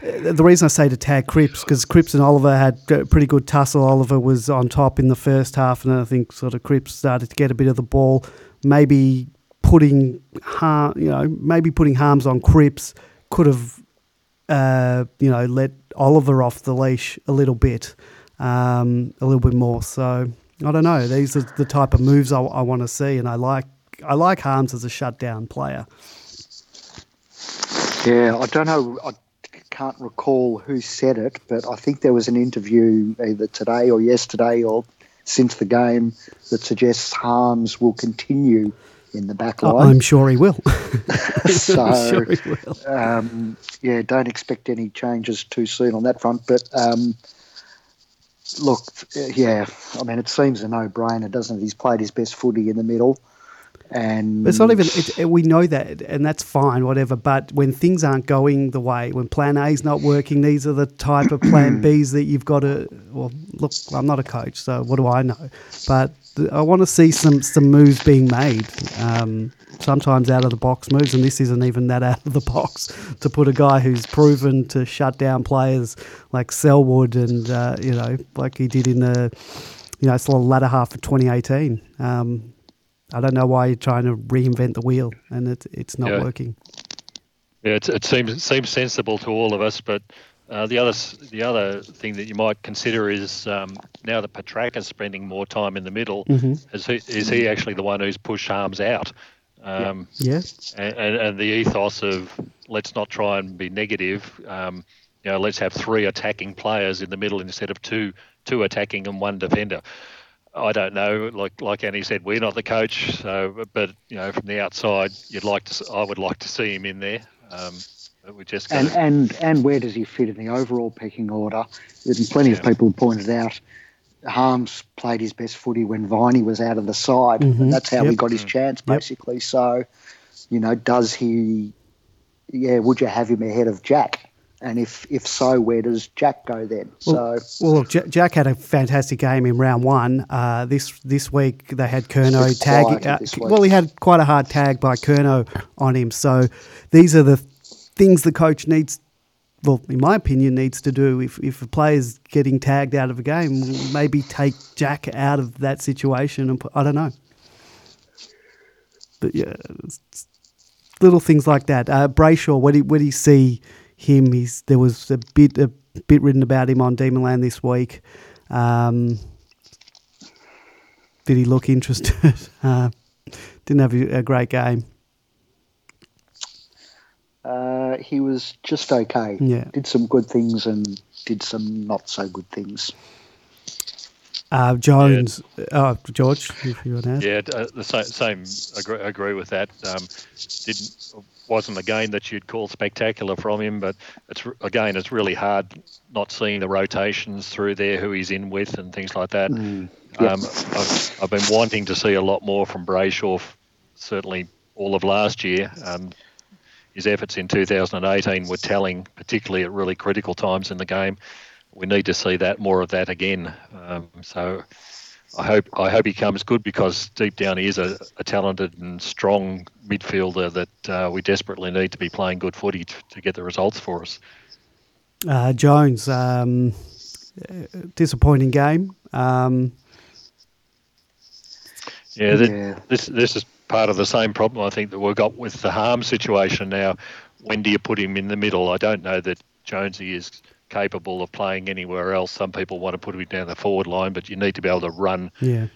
the reason I say to tag Cripps because Cripps and Oliver had a pretty good tussle. Oliver was on top in the first half, and I think sort of Cripps started to get a bit of the ball. Maybe putting harm, you know, maybe putting Harmes on Cripps could have, uh, you know, let Oliver off the leash a little bit, um, a little bit more. So I don't know. These are the type of moves I, I want to see, and I like I like Harmes as a shutdown player. Yeah, I don't know. I can't recall who said it, but I think there was an interview either today or yesterday or since the game that suggests Harmes will continue in the back line. Oh, I'm sure he will. so, sure he will. Um, yeah, don't expect any changes too soon on that front. But um, look, yeah, I mean, it seems a no-brainer, doesn't it? He's played his best footy in the middle. And But it's not even. It, we know that, and that's fine, whatever. But when things aren't going the way, when Plan A's not working, these are the type of Plan Bs that you've got to. Well, look, I'm not a coach, so what do I know? But I want to see some some moves being made. Um, sometimes out of the box moves, and this isn't even that out of the box to put a guy who's proven to shut down players like Selwood and uh, you know like he did in the you know it's the latter half of 2018. Um, I don't know why you're trying to reinvent the wheel, and it, it's not Yeah. working. Yeah, it's, it seems seems sensible to all of us, but uh, the other the other thing that you might consider is um, now that Petracca's spending more time in the middle, is he is he actually the one who's pushed Harmes out? Um, Yeah, and, and, and the ethos of let's not try and be negative. Um, you know, let's have three attacking players in the middle instead of two two attacking and one defender. I don't know. Like like Annie said, we're not the coach, so but you know, from the outside, you'd like to. s- I would like to see him in there. Um, but we just and and and where does he fit in the overall pecking order? There's plenty of Yeah. people pointed out. Harmes played his best footy when Viney was out of the side. Mhm. And that's how he got his chance, Yep. basically. So, you know, does he? Yeah, would you have him ahead of Jack? And if if so, where does Jack go then? Well- so Well, look, J- Jack had a fantastic game in round one. Uh, this this week they had Curnow It's tag. Uh, well, he had quite a hard tag by Curnow on him. So these are the things the coach needs. Well, in my opinion, needs to do if if a player's getting tagged out of a game, maybe take Jack out of that situation and put, I don't know. But yeah, little things like that. Uh, Brayshaw, where do where do you see him? He's there was a bit a bit written about him on Demonland this week. Um, did he look interested? uh, didn't have a, a great game. uh, he was just okay. Yeah. Did some good things and did some not so good things. Uh, Jones, oh George, if you want to add. yeah, uh, the same. same agree, agree with that. Um, didn't wasn't a game that you'd call spectacular from him, but it's again it's really hard not seeing the rotations through there, who he's in with, and things like that. Mm. Yep. Um, I've, I've been wanting to see a lot more from Brayshaw, certainly all of last year. Um, his efforts in 2018 were telling, particularly at really critical times in the game. We need to see that more of that again. Um, so I hope I hope he comes good because deep down he is a, a talented and strong midfielder that uh, we desperately need to be playing good footy to, to get the results for us. Uh, Jones, um, uh, disappointing game. Um, Yeah, th- Yeah. this this is part of the same problem I think that we've got with the harm situation now. When do you put him in the middle? I don't know that Jonesy is capable of playing anywhere else. Some people want to put him down the forward line, but you need to be able to run yeah,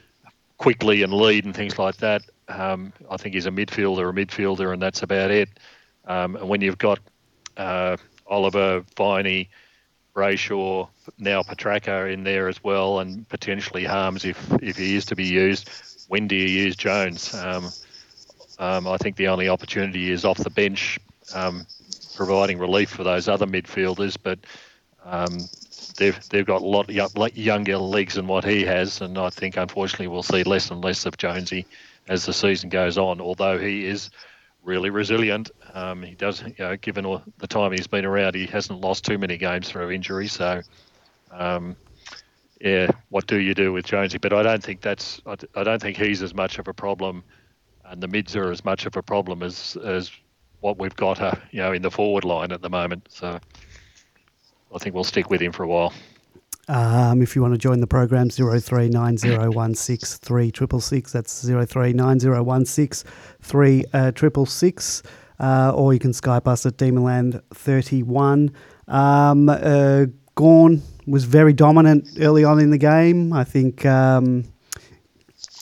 quickly and lead and things like that. Um, I think he's a midfielder, a midfielder, and that's about it. Um, and when you've got uh, Oliver, Viney, Brayshaw, now Petracca in there as well, and potentially Harmes if if he is to be used. When do you use Jones? Um, um, I think the only opportunity is off the bench, um, providing relief for those other midfielders, but. Um, they've they've got a lot young, younger legs than what he has, and I think unfortunately we'll see less and less of Jonesy as the season goes on. Although he is really resilient, um, he does you know given all the time he's been around, he hasn't lost too many games through injury. So, um, yeah, what do you do with Jonesy? But I don't think that's I, I don't think he's as much of a problem, and the mids are as much of a problem as as what we've got uh, you know in the forward line at the moment. So. I think we'll stick with him for a while. Um, if you want to join the program, 0390163666. That's 0390163666. Uh, or you can Skype us at Demonland31. Um, uh, Gawn was very dominant early on in the game. I think um,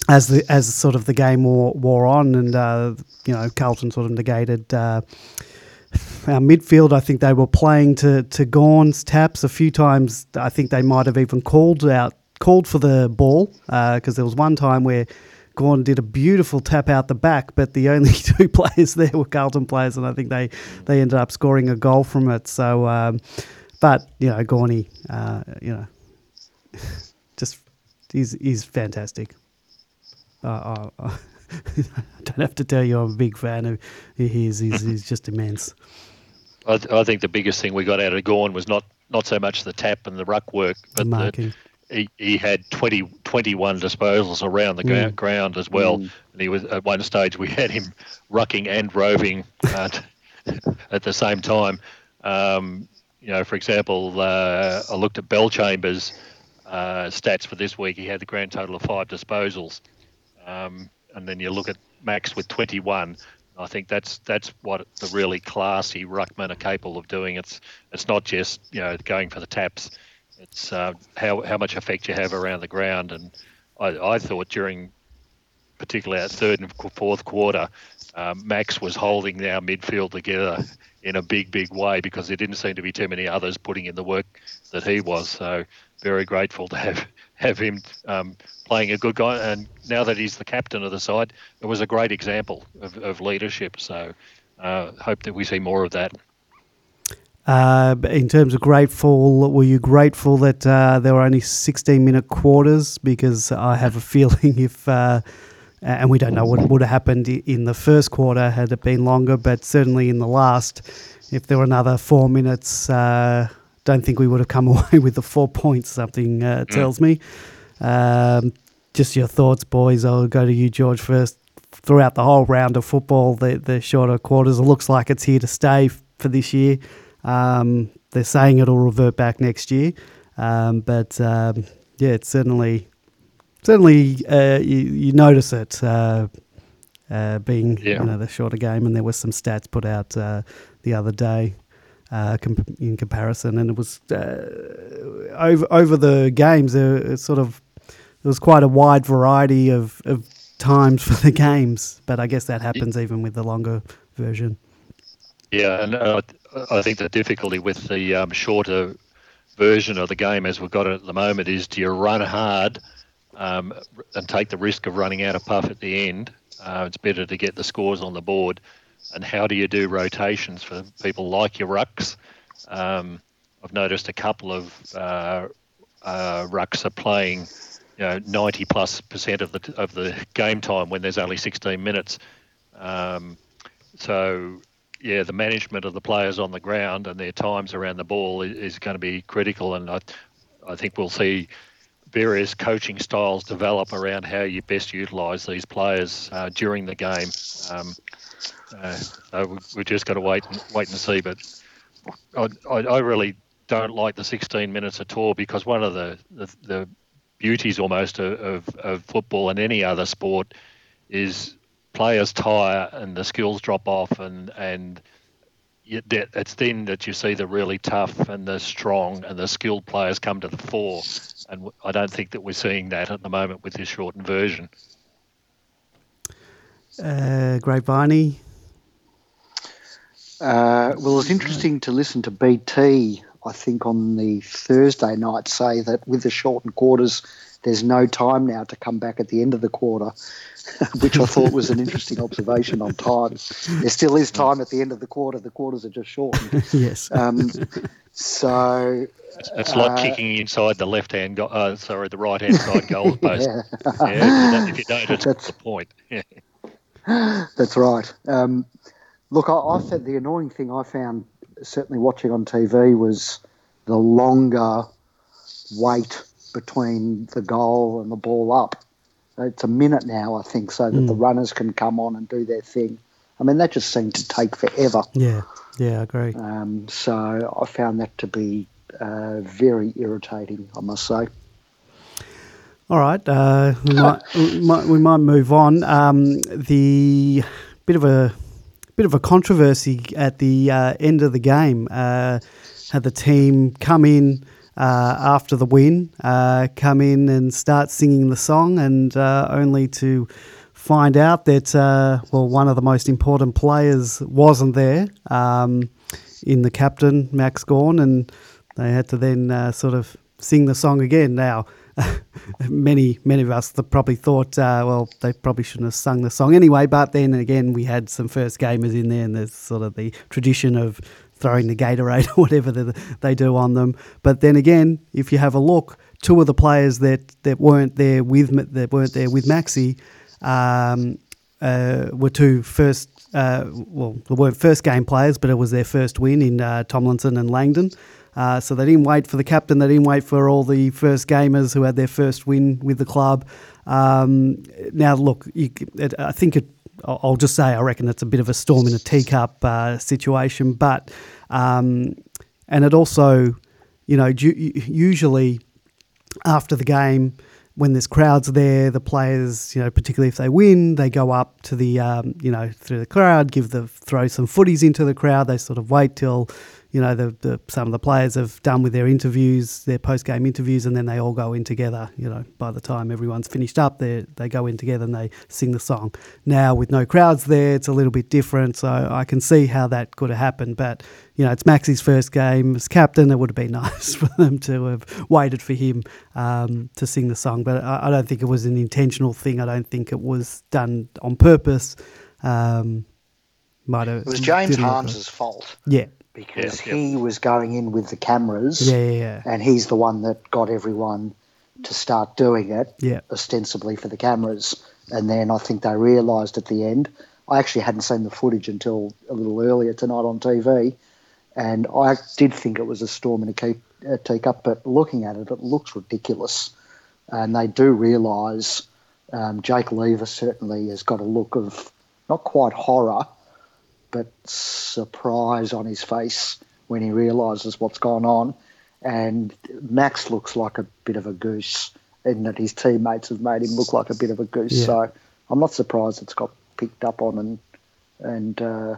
as the as sort of the game wore, wore on, and uh, you know Carlton sort of negated uh, our midfield. I think they were playing to to Gawn's taps a few times. I think they might have even called out called for the ball because there was one time where. Gorn did a beautiful tap out the back, but the only two players there were Carlton players, and I think they, they ended up scoring a goal from it. So, um, but you know, Gawny, uh, you know, just he's he's fantastic. Uh, uh, uh, I don't have to tell you I'm a big fan of his. He's, he's just immense. I, th- I, think the biggest thing we got out of Gawn was not, not so much the tap and the ruck work, but the, the he, he had 20, 21 disposals around the mm. ground as well. Mm. And he was at one stage we had him rucking and roving uh, at the same time. Um, you know, for example, uh, I looked at Bellchambers' uh, stats for this week. He had the grand total of five disposals, um, and then you look at Max with 21. I think that's that's what the really classy ruckmen are capable of doing. It's it's not just you know going for the taps. It's uh, how how much effect you have around the ground. And I, I thought during particularly that third and fourth quarter, um, Max was holding our midfield together in a big, big way because there didn't seem to be too many others putting in the work that he was. So very grateful to have have him um, playing a good guy. And now that he's the captain of the side, it was a great example of, of leadership. So uh, hope that we see more of that. Uh, in terms of grateful, were you grateful that uh, there were only 16 minute quarters? Because I have a feeling if uh, and we don't know what would have happened in the first quarter had it been longer, but certainly in the last, if there were another four minutes, uh, don't think we would have come away with the four points. Something uh, mm. tells me. Um, just your thoughts, boys. I'll go to you, George, first. Throughout the whole round of football, the the shorter quarters, it looks like it's here to stay for this year. Um, they're saying it'll revert back next year, um, but um, yeah, it's certainly certainly uh, you, you, notice it uh, uh, being yeah. you know, the shorter game, and there were some stats put out uh, the other day uh, comp- in comparison, and it was uh, over over the games. There sort of there was quite a wide variety of, of times for the games, but I guess that happens even with the longer version. Yeah, and I think the difficulty with the um, shorter version of the game as we've got it at the moment is do you run hard um, and take the risk of running out of puff at the end. Uh, it's better to get the scores on the board. And how do you do rotations for people like your rucks? Um, I've noticed a couple of uh, uh, rucks are playing, you know, 90 plus percent of the of the game time when there's only 16 minutes. Um, so yeah, the management of the players on the ground and their times around the ball is, is going to be critical, and I, I think we'll see various coaching styles develop around how you best utilise these players uh, during the game. Um, uh, so we, just got to wait and wait and see. But I, I, I, really don't like the 16 minutes at all because one of the, the, the beauties almost of, of, of, football and any other sport is players tire and the skills drop off and and it's then that you see the really tough and the strong and the skilled players come to the fore and I don't think that we're seeing that at the moment with this shortened version. Uh, Grape Viney. Uh, well, it's interesting to listen to BT. I think on the Thursday night say that with the shortened quarters, there's no time now to come back at the end of the quarter, which I thought was an interesting observation on time. There still is time at the end of the quarter. The quarters are just shortened. yes. Um, so it's, it's like uh, kicking inside the left hand, go- uh, sorry, the right hand side goal post. yeah. yeah. if you don't, it's that's, the point. that's right. Um, look, I, I said the annoying thing I found, certainly watching on TV, was the longer wait between the goal and the ball up. It's a minute now, I think, so that mm. the runners can come on and do their thing. I mean, that just seemed to take forever. Yeah, yeah, I agree. Um, so I found that to be uh, very irritating, I must say. All right, uh, we, might, we, might, we might move on. Um, the bit of a bit of a controversy at the uh, end of the game uh, had the team come in uh, after the win, uh, come in and start singing the song, and only to find out that well, one of the most important players wasn't there. Um, in the captain Max Gawn, and they had to then uh, sort of sing the song again. Now, many many of us probably thought, uh, well, they probably shouldn't have sung the song anyway. But then again, we had some first gamers in there, and there's sort of the tradition of throwing the Gatorade or whatever they do on them. But then again, if you have a look, two of the players that, that weren't there with that weren't there with Maxi, um, uh, were two first, uh, well, they weren't first game players, but it was their first win in uh, Tomlinson and Langdon. Uh, so they didn't wait for the captain. They didn't wait for all the first gamers who had their first win with the club. Um, now, look, you, it, I think it. I'll just say I reckon it's a bit of a storm in a teacup uh, situation, but um, and it also, you know, usually after the game when there's crowds there, the players, you know, particularly if they win, they go up to the, um, you know, through the crowd, give the throw some footies into the crowd. They sort of wait till you know, the, the some of the players have done with their interviews, their post game interviews, and then they all go in together. You know, by the time everyone's finished up, they they go in together and they sing the song. Now with no crowds there, it's a little bit different. So I can see how that could have happened, but you know, it's Maxie's first game as captain. It would have been nice for them to have waited for him um, to sing the song, but I, I, don't think it was an intentional thing. I don't think it was done on purpose. Um, might have, it was James Harmes's fault. Yeah, because yeah, he was going in with the cameras. Yeah, yeah, yeah, And he's the one that got everyone to start doing it, yeah. ostensibly for the cameras. And then I think they realised at the end. I actually hadn't seen the footage until a little earlier tonight on TV, and I did think it was a storm in a, key, a teacup. But looking at it, it looks ridiculous, and they do realise. Um, Jake Lever certainly has got a look of not quite horror, but surprise on his face when he realises what's gone on. And Max looks like a bit of a goose, and that his teammates have made him look like a bit of a goose. Yeah. So I'm not surprised it's got picked up on and and. Uh,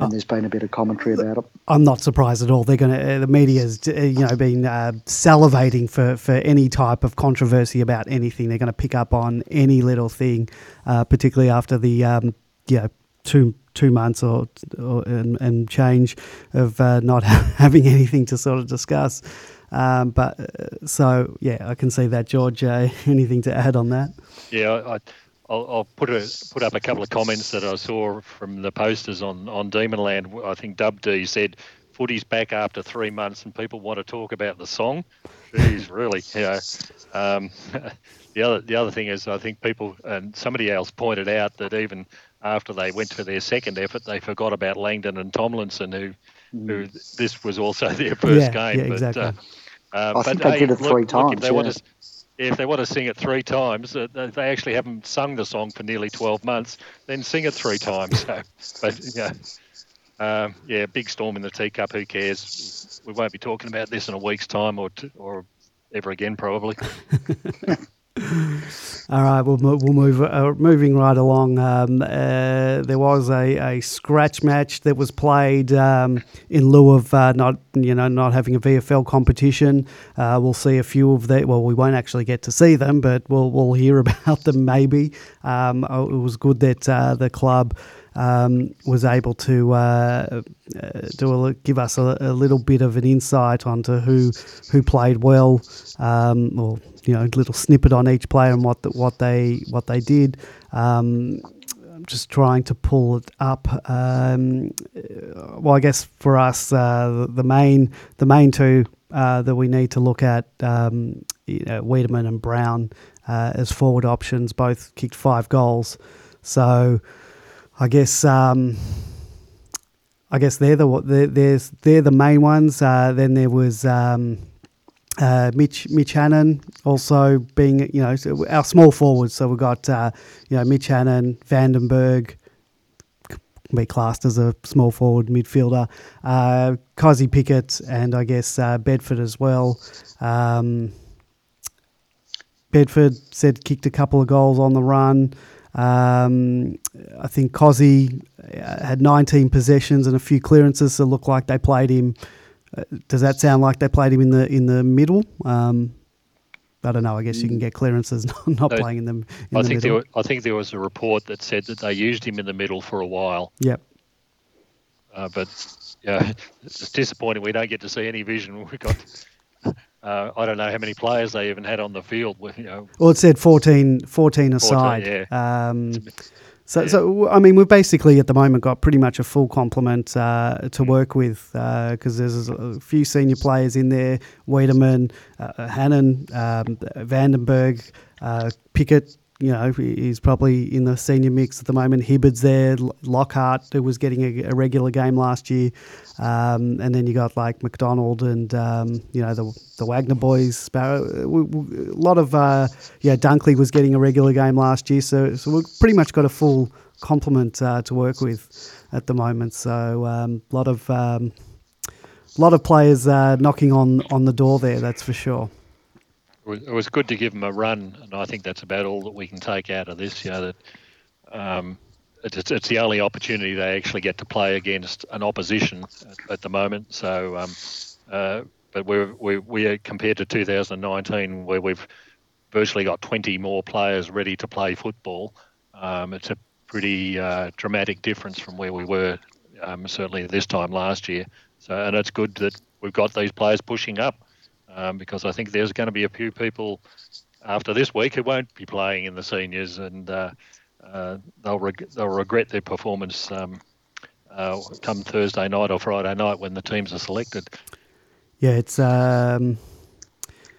and there's been a bit of commentary about it. I'm not surprised at all. They're going to. Uh, the media's, uh, you know, been uh, salivating for, for any type of controversy about anything. They're going to pick up on any little thing, uh, particularly after the, um, you know, two two months or, or and, and, change of uh, not having anything to sort of discuss. Um, but uh, so yeah, I can see that. George, uh, anything to add on that? Yeah, I, I'll, I'll, put a put up a couple of comments that I saw from the posters on on Demonland. I think Dub D said footy's back after three months and people want to talk about the song. Jeez, really, know. Um, the other the other thing is, I think people and somebody else pointed out that even after they went for their second effort, they forgot about Langdon and Tomlinson, who, who mm. this was also their first yeah, game. Yeah, exactly. But, uh, I think they did it three look, times. Look, if, they yeah. want to, if they want to sing it three times, uh, they actually haven't sung the song for nearly 12 months, then sing it three times. So, but yeah, um, yeah, big storm in the teacup. Who cares? We won't be talking about this in a week's time or t- or ever again, probably. All right, we'll, we'll move uh, moving right along. Um, uh, there was a, a scratch match that was played um, in lieu of uh, not you know not having a VFL competition. Uh, we'll see a few of the well, we won't actually get to see them, but we'll we'll hear about them maybe. Um, oh, it was good that uh, the club um, was able to uh, uh, do a, give us a, a, little bit of an insight onto who who played well, um, or you know, a little snippet on each player and what the, what they what they did. Um, I'm just trying to pull it up. Um, well, I guess for us, uh, the, main the main two uh, that we need to look at, um, you know, Weideman and Brown uh, as forward options, both kicked five goals. So I guess um, I guess they're the they're, they're, the main ones. Uh, then there was um, uh, Mitch Mitch Hannan also being you know our small forwards. So we've got uh, you know Mitch Hannan, Vandenberg, can be classed as a small forward midfielder. Uh, Pickett and I guess uh, Bedford as well. Um, Bedford said kicked a couple of goals on the run. Um, I think Cozzy uh, had 19 possessions and a few clearances, so it looked like they played him. Does that sound like they played him in the in the middle? Um, I don't know. I guess you can get clearances not, not no, playing in them. In I the think middle. there. I think there was a report that said that they used him in the middle for a while. Yep. Uh, but yeah, it's disappointing we don't get to see any vision. We got uh, I don't know how many players they even had on the field. You know, well, it said 14, 14 aside. 14, yeah. Um, so, yeah. so I mean, we've basically at the moment got pretty much a full complement uh, to mm. work with because uh, there's a few senior players in there: Weideman, uh, Hannan, um, Vandenberg, uh, Pickett, you know, he's probably in the senior mix at the moment. Hibberd's there, Lockhart, who was getting a, a regular game last year, um, and then you got like McDonald and um, you know the the Wagner boys. Sparrow, a lot of uh, yeah, Dunkley was getting a regular game last year, so so we've pretty much got a full complement uh, to work with at the moment. So a um, lot of um, lot of players uh, knocking on on the door there. That's for sure it was good to give them a run, and I think that's about all that we can take out of this. You know, that um, it's, it's, the only opportunity they actually get to play against an opposition at, at the moment. So, um, uh, but we're, we we are compared to 2019, where we've virtually got 20 more players ready to play football. Um, it's a pretty uh, dramatic difference from where we were um, certainly this time last year. So, and it's good that we've got these players pushing up um, because I think there's going to be a few people after this week who won't be playing in the seniors, and uh, uh, they'll reg- they'll regret their performance um, uh, come Thursday night or Friday night when the teams are selected. Yeah, it's. Um...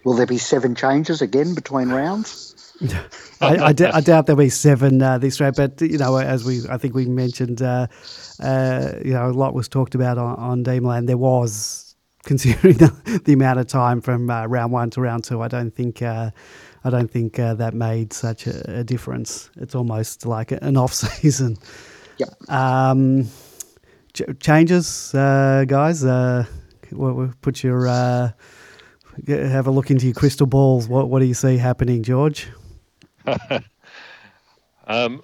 Will there be seven changes again between rounds? I, I, d- I doubt there'll be seven uh, this round, but you know, as we I think we mentioned, uh, uh, you know, a lot was talked about on, on Demonland. There was considering the, the, amount of time from uh, round one to round two, I don't think uh, I don't think uh, that made such a, a, difference. It's almost like an off season. Yep. Um, ch- changes, uh, guys. Uh, put your uh, have a look into your crystal balls. What what do you see happening, George? um,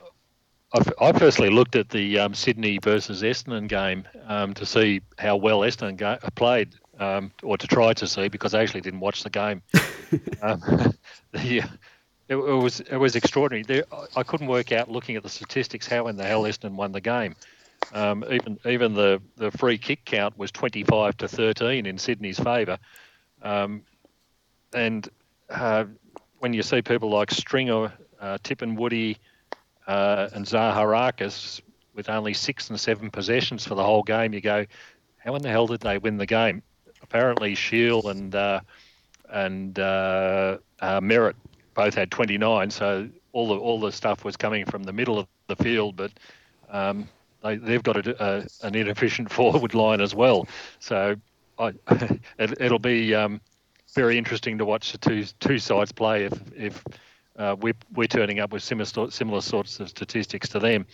I personally looked at the um, Sydney versus Essendon game um, to see how well Essendon ga- played um, or to try to see because I actually didn't watch the game. um, the, it, it, was it was extraordinary. There, I couldn't work out looking at the statistics how in the hell Essendon won the game. Um, even even the, the free kick count was 25 to 13 in Sydney's favour. Um, and uh, when you see people like Stringer, uh, Tipungwuti, uh, and Zaharakis with only six and seven possessions for the whole game, you go, how in the hell did they win the game? Apparently Shiel and uh, and uh, uh, Merrett both had 29, so all the all the stuff was coming from the middle of the field, but um, they they've got a, a, an inefficient forward line as well. So I, it, will be um, very interesting to watch the two two sides play if if uh, we're, we're turning up with similar similar sorts of statistics to them.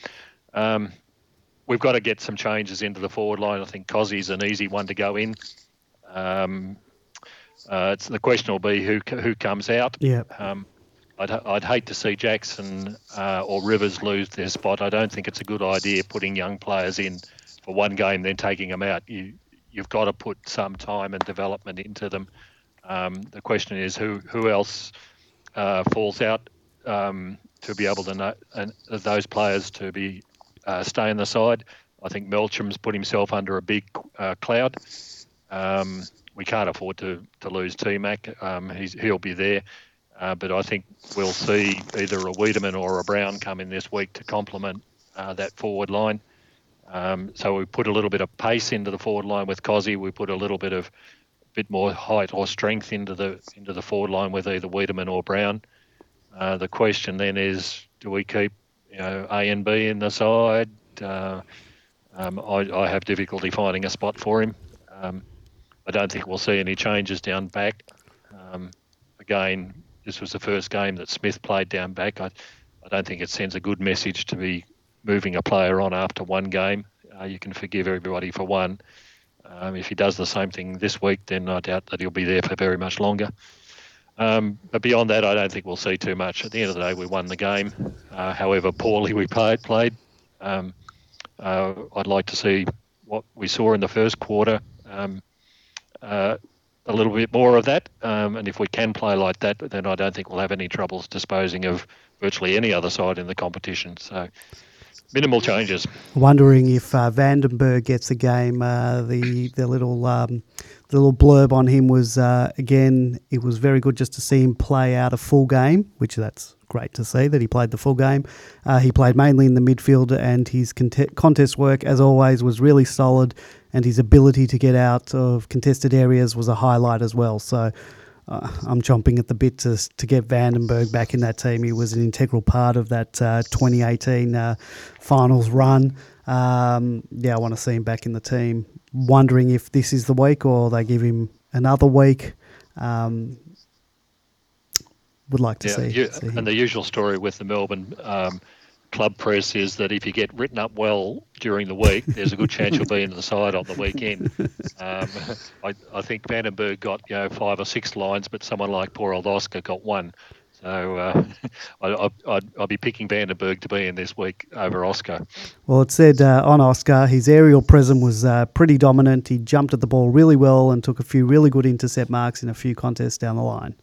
Um, we've got to get some changes into the forward line. I think Cozzy's an easy one to go in. Um, uh, it's the question will be who who comes out. Yeah. Um, I'd, I'd hate to see Jackson uh, or Rivers lose their spot. I don't think it's a good idea putting young players in for one game then taking them out. You you've got to put some time and development into them. Um, the question is who who else uh, falls out um, to be able to know and those players to be uh, stay in the side. I think Melksham's put himself under a big uh, cloud. Um, we can't afford to, to lose T Mac. Um, he'll be there. Uh, but I think we'll see either a Weideman or a Brown come in this week to complement uh, that forward line. Um, so we put a little bit of pace into the forward line with Cozzy. We put a little bit of bit more height or strength into the into the forward line with either Weideman or Brown. Uh, the question then is, do we keep you know A and B in the side? Uh, um, I, I, have difficulty finding a spot for him. Um, I don't think we'll see any changes down back. Um, again, this was the first game that Smith played down back. I, I don't think it sends a good message to be moving a player on after one game. Uh, you can forgive everybody for one. Um, if he does the same thing this week, then I doubt that he'll be there for very much longer. Um, but beyond that, I don't think we'll see too much. At the end of the day, we won the game. Uh, however poorly we played, played. Um, uh, I'd like to see what we saw in the first quarter. Um, uh, a little bit more of that. Um, and if we can play like that, then I don't think we'll have any troubles disposing of virtually any other side in the competition. So minimal changes. Wondering if uh, Vandenberg gets a game. Uh, the the little um, the little blurb on him was uh, again. It was very good just to see him play out a full game, which that's great to see that he played the full game. Uh, he played mainly in the midfield, and his contest work, as always, was really solid. And his ability to get out of contested areas was a highlight as well. So uh, I'm chomping at the bit to to get Vandenberg back in that team. He was an integral part of that uh, 2018 uh, finals run. Um, yeah, I want to see him back in the team. Wondering if this is the week or they give him another week. Um, would like to Yeah, see, you- see and the usual story with the Melbourne um, club press is that if you get written up well during the week, there's a good chance you'll be in the side on the weekend. Um, I, I think Vandenberg got you know five or six lines, but someone like poor old Oscar got one. So uh, I, I'd be picking Vandenberg to be in this week over Oscar. Well, it said uh, on Oscar, his aerial presence was uh, pretty dominant. He jumped at the ball really well and took a few really good intercept marks in a few contests down the line.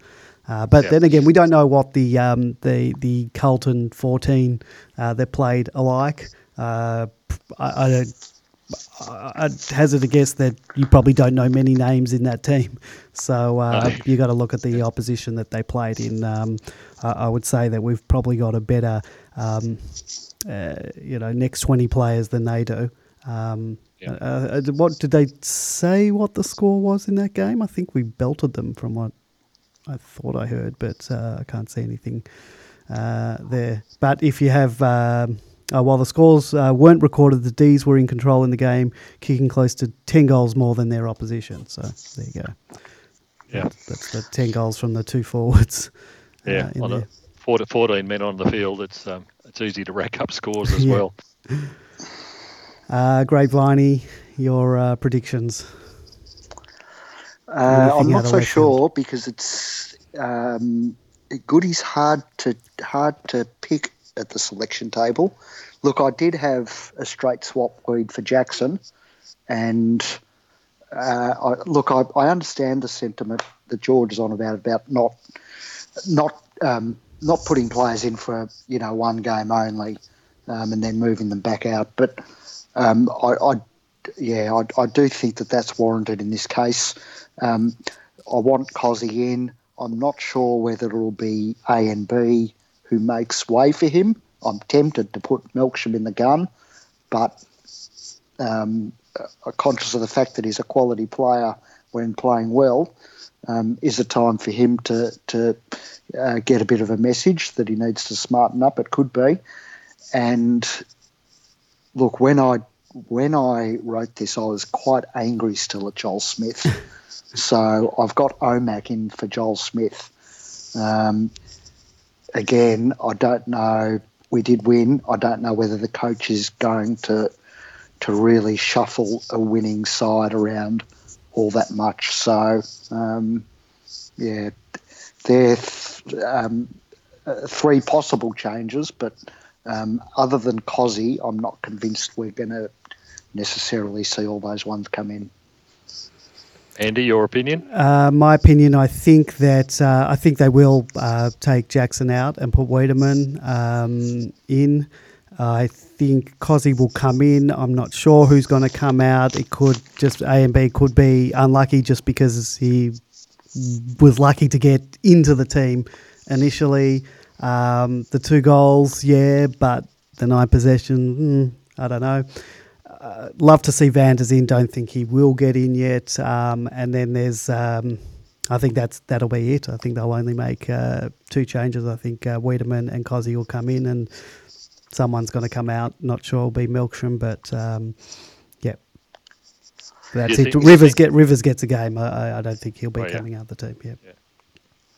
Uh, but Yeah. then again, we don't know what the um, the the Carlton 14 uh, that played alike. Uh, I, I don't. I- I'd hazard a guess that you probably don't know many names in that team, so uh, you got to look at the opposition that they played in. Um, I, I would say that we've probably got a better, um, uh, you know, next twenty players than they do. Um, Yeah. uh, uh, what did they say? What the score was in that game? I think we belted them, from what I thought I heard, but uh, I can't see anything uh, there. But if you have, um, uh, while the scores uh, weren't recorded, the D's were in control in the game, kicking close to 10 goals more than their opposition. So there you go. Yeah. That's the 10 goals from the two forwards. uh, Yeah, on a there. 14, 14 men on the field, it's um, it's easy to rack up scores as Yeah. well. Uh, Grape Viney, your uh, predictions. Uh, I'm not so left sure because it's um, Goody's hard to hard to pick at the selection table. Look, I did have a straight swap lead for Jackson, and uh, I, look, I, I understand the sentiment that George is on about about not not um, not putting players in for you know one game only, um, and then moving them back out. But um, I, I yeah, I, I do think that that's warranted in this case. Um, I want Cozzy in. I'm not sure whether it'll be A and B who makes way for him. I'm tempted to put Melksham in the gun, but um, uh, conscious of the fact that he's a quality player when playing well, um, is a time for him to to uh, get a bit of a message that he needs to smarten up. It could be, and look when I when I wrote this, I was quite angry still at Joel Smith. so I've got OMAC in for Joel Smith. Um, again, I don't know. We did win. I don't know whether the coach is going to to really shuffle a winning side around all that much. So, um, yeah, there are um, uh, three possible changes, but um, other than Cozzy, I'm not convinced we're going to necessarily see all those ones come in. Andy, your opinion? Uh, my opinion, I think that uh, I think they will uh, take Jackson out and put Weideman um, in. I think Cozzy will come in. I'm not sure who's going to come out. It could just A and B could be unlucky just because he was lucky to get into the team initially. Um, the two goals, yeah, but the nine possession, hmm, I don't know. Uh, love to see Vanders in. Don't think he will get in yet. Um, and then there's, um, I think that's that'll be it. I think they'll only make uh, two changes. I think uh, Weideman and Cozzy will come in, and someone's going to come out. Not sure it'll be Melksham, but um, yeah, that's it. think- Rivers get Rivers gets a game. I, I- I don't think he'll be Oh, yeah. coming out of the team. Yeah.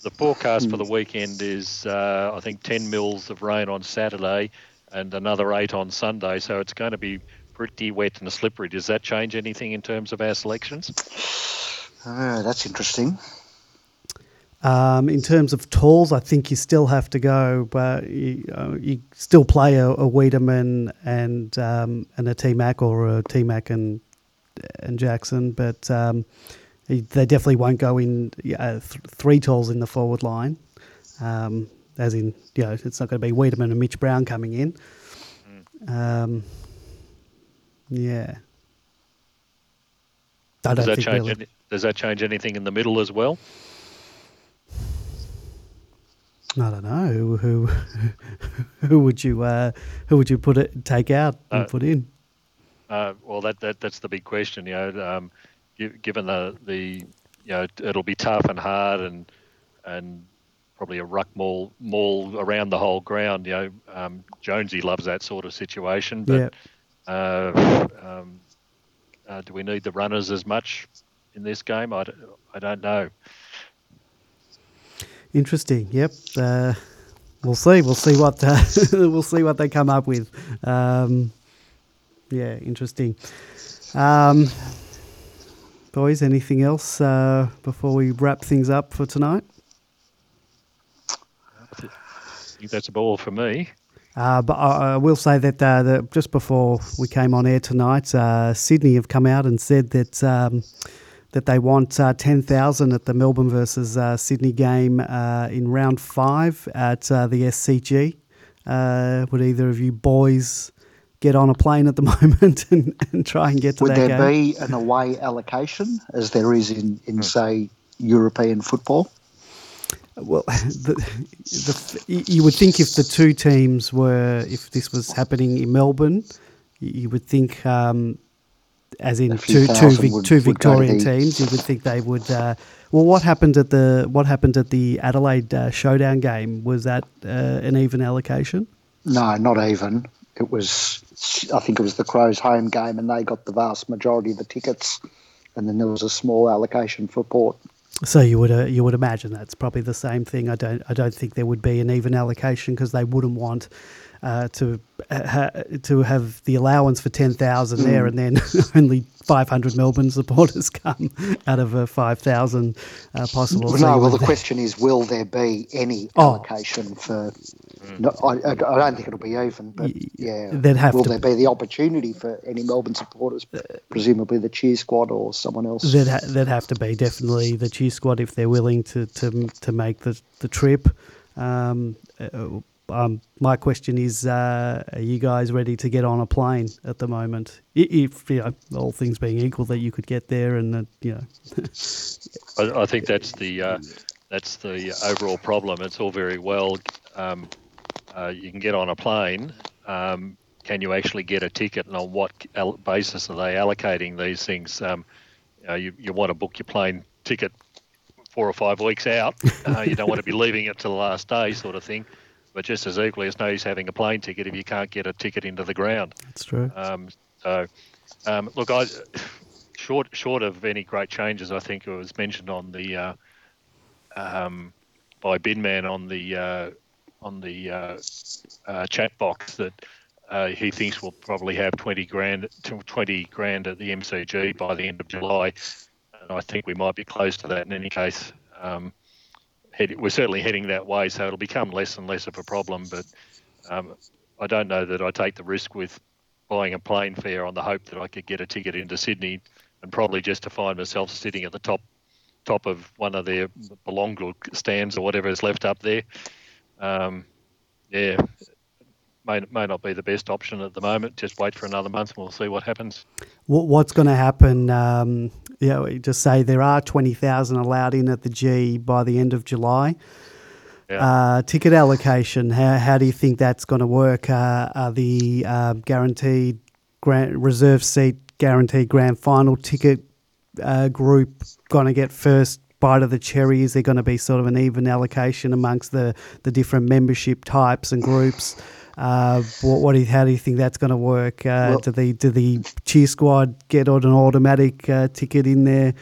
The forecast for the weekend is, uh, I think, 10 mils of rain on Saturday and another eight on Sunday. So it's going to be pretty wet and slippery. Does that change anything in terms of our selections? Oh, that's interesting. Um, in terms of tools, I think you still have to go, but you, uh, you still play a, a Weideman and um, and a T Mac or a T Mac and and Jackson, but um, they definitely won't go in uh, th- three tools in the forward line. Um, as in, you know, it's not going to be Weideman and Mitch Brown coming in. Um, yeah. I Does that change? Any, does that change anything in the middle as well? I don't know who who, who would you uh, who would you put it take out and Uh, put in? Uh, well, that, that that's the big question. You know, um, given the the you know it'll be tough and hard and and probably a ruck maul maul around the whole ground. You know, um, Jonesy loves that sort of situation, but uh, um, uh, do we need the runners as much in this game? I, d- I don't know. Interesting. Yep. Uh, we'll see. We'll see what uh, we'll see what they come up with. Um, yeah, interesting. Um, boys, anything else uh, before we wrap things up for tonight? I think that's all for me. Uh, but I, I will say that uh, the, just before we came on air tonight, uh, Sydney have come out and said that um, that they want uh, ten thousand at the Melbourne versus uh, Sydney game uh, in round five at the SCG. would either of you boys get on a plane at the moment and, and try and get to would that there game? be an away allocation as there is in, in say European football? Well, the, the, you would think if the two teams were, if this was happening in Melbourne, you would think, um, as in two, two, vic, would, two Victorian teams, you would think they would. Uh, well, what happened at the what happened at the Adelaide uh, Showdown game? Was that uh, an even allocation? No, not even. It was, I think it was the Crows' home game, and they got the vast majority of the tickets, and then there was a small allocation for Port. So you would uh, you would imagine that's probably the same thing. I don't I don't think there would be an even allocation because they wouldn't want uh, to uh, ha- to have the allowance for ten thousand mm. there, and then only five hundred Melbourne supporters come out of a five thousand uh, possible. Well, no, well the question is, will there be any oh. allocation oh. for no, I, I, don't think it'll be even, but yeah, They'd have will to, there be the opportunity for any Melbourne supporters, presumably the cheer squad or someone else? There'd, ha- there'd have to be definitely the cheer squad if they're willing to to, to make the the trip. Um, uh, um, my question is, uh, are you guys ready to get on a plane at the moment? If you know, all things being equal, that you could get there, and uh, you know, I, I, think that's the uh, that's the overall problem. It's all very well um, uh, you can get on a plane. Um, can you actually get a ticket, and on what basis are they allocating these things? Um, you, know, you, you want to book your plane ticket four or five weeks out. Uh, you don't want to be leaving it to the last day, sort of thing. But just as equally, it's no use having a plane ticket if you can't get a ticket into the ground. That's true. Um, so, um, look, I short short of any great changes, I think it was mentioned on the uh, um, by Binman on the uh, on the uh, uh, chat box that uh, he thinks we'll probably have 20 grand, 20 grand at the MCG by the end of July. And I think we might be close to that in any case. Um, head, we're certainly heading that way, so it'll become less and less of a problem. But um, I don't know that I take the risk with buying a plane fare on the hope that I could get a ticket into Sydney and probably just to find myself sitting at the top top of one of their belong stands or whatever is left up there um, yeah, may, may not be the best option at the moment. Just wait for another month and we'll see what happens. What's going to happen? Um, you know, just say there are 20,000 allowed in at the G by the end of July. Yeah. Uh, ticket allocation, how, how do you think that's going to work? Uh, are the uh, guaranteed grant, reserve seat guaranteed grand final ticket uh, group going to get first bite of the cherry? Is there going to be sort of an even allocation amongst the, the different membership types and groups? Uh, what, what do you, how do you think that's going to work? Uh, well, do the do the cheer squad get on an automatic uh, ticket in there?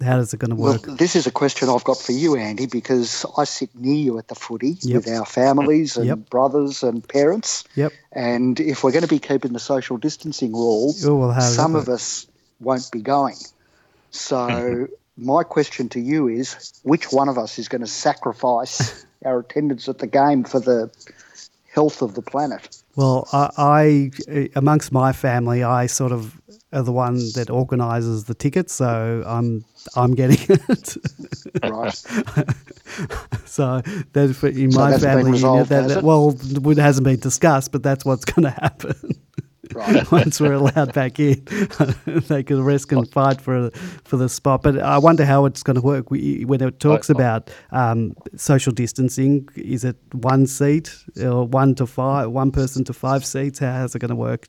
How is it going to work? Well, this is a question I've got for you, Andy, because I sit near you at the footy yep. with our families and yep. brothers and parents. Yep. And if we're going to be keeping the social distancing rules, oh, well, some of us won't be going. So my question to you is which one of us is going to sacrifice our attendance at the game for the health of the planet? Well, I, I, amongst my family, I sort of are the one that organises the tickets, so I'm I'm getting it. right. so that's in my so family. Resolved, that, that, well, it hasn't been discussed, but that's what's going to happen. Right. Once we're allowed back in, they can risk and fight for for the spot. But I wonder how it's going to work we, when it talks about um, social distancing. Is it one seat or one to five, one person to five seats? How is it going to work?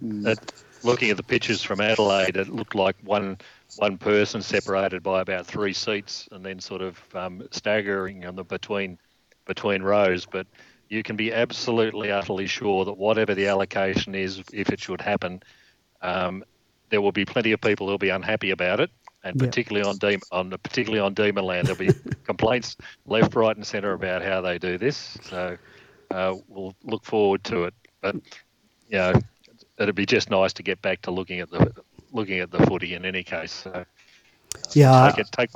That, looking at the pictures from Adelaide, it looked like one one person separated by about three seats, and then sort of um, staggering on the between between rows. But you can be absolutely utterly sure that whatever the allocation is, if it should happen, um, there will be plenty of people who'll be unhappy about it, and Yep. particularly on Dem- on particularly on Demonland, there'll be complaints left, right, and centre about how they do this. So uh, we'll look forward to it. But you know, it'd be just nice to get back to looking at the looking at the footy in any case. So Yeah, take it, take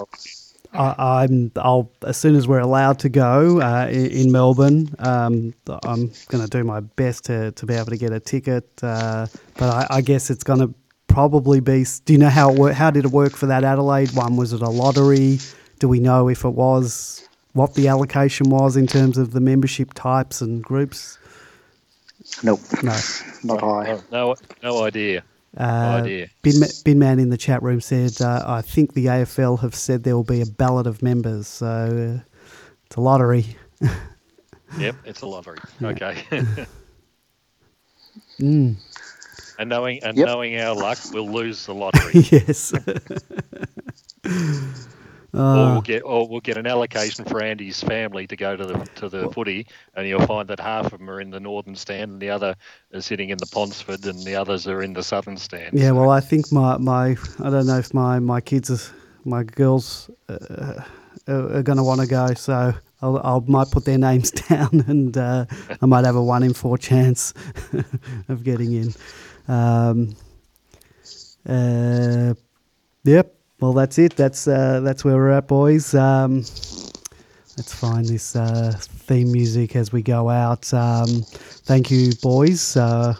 I, I'm. I'll as soon as we're allowed to go uh, in, in Melbourne. Um, I'm going to do my best to, to be able to get a ticket. Uh, but I, I guess it's going to probably be. Do you know how it work, How did it work for that Adelaide one? Was it a lottery? Do we know if it was what the allocation was in terms of the membership types and groups? Nope, No. not I. No, no idea. Uh, idea. Bin, Bin Man in the chat room said, uh, I think the AFL have said there will be a ballot of members. So uh, it's a lottery. Yep, it's a lottery. Okay. Mm. and knowing and Yep. knowing our luck, we'll lose the lottery. yes. Or Uh, we'll get or we'll get an allocation for Andy's family to go to the to the footy, and you'll find that half of them are in the northern stand, and the other are sitting in the Ponsford, and the others are in the southern stand. yeah, well, I think my, my I don't know if my, my kids, are, my girls uh, are, are going to want to go. So I'll, I'll might put their names down and uh, I might have a one in four chance of getting in. Um, uh, yep. Well, that's it. That's uh, that's where we're at, boys. Um, let's find this uh, theme music as we go out. Um, thank you, boys, uh,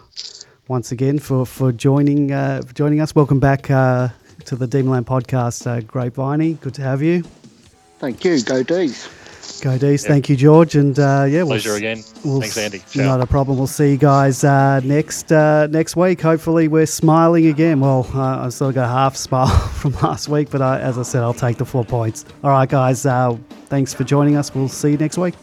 once again for for joining uh, for joining us. Welcome back uh, to the Demonland podcast, uh, Grape Viney. Good to have you. Thank you. Go D's. Go D's. Thank you, George. And uh, yeah, we'll Pleasure again. we'll Thanks, Andy. Ciao. Not a problem. We'll see you guys uh, next uh, next week. Hopefully, we're smiling again. Well, uh, I still got a half smile from last week, but I, as I said, I'll take the four points. All right, guys. Uh, thanks for joining us. We'll see you next week.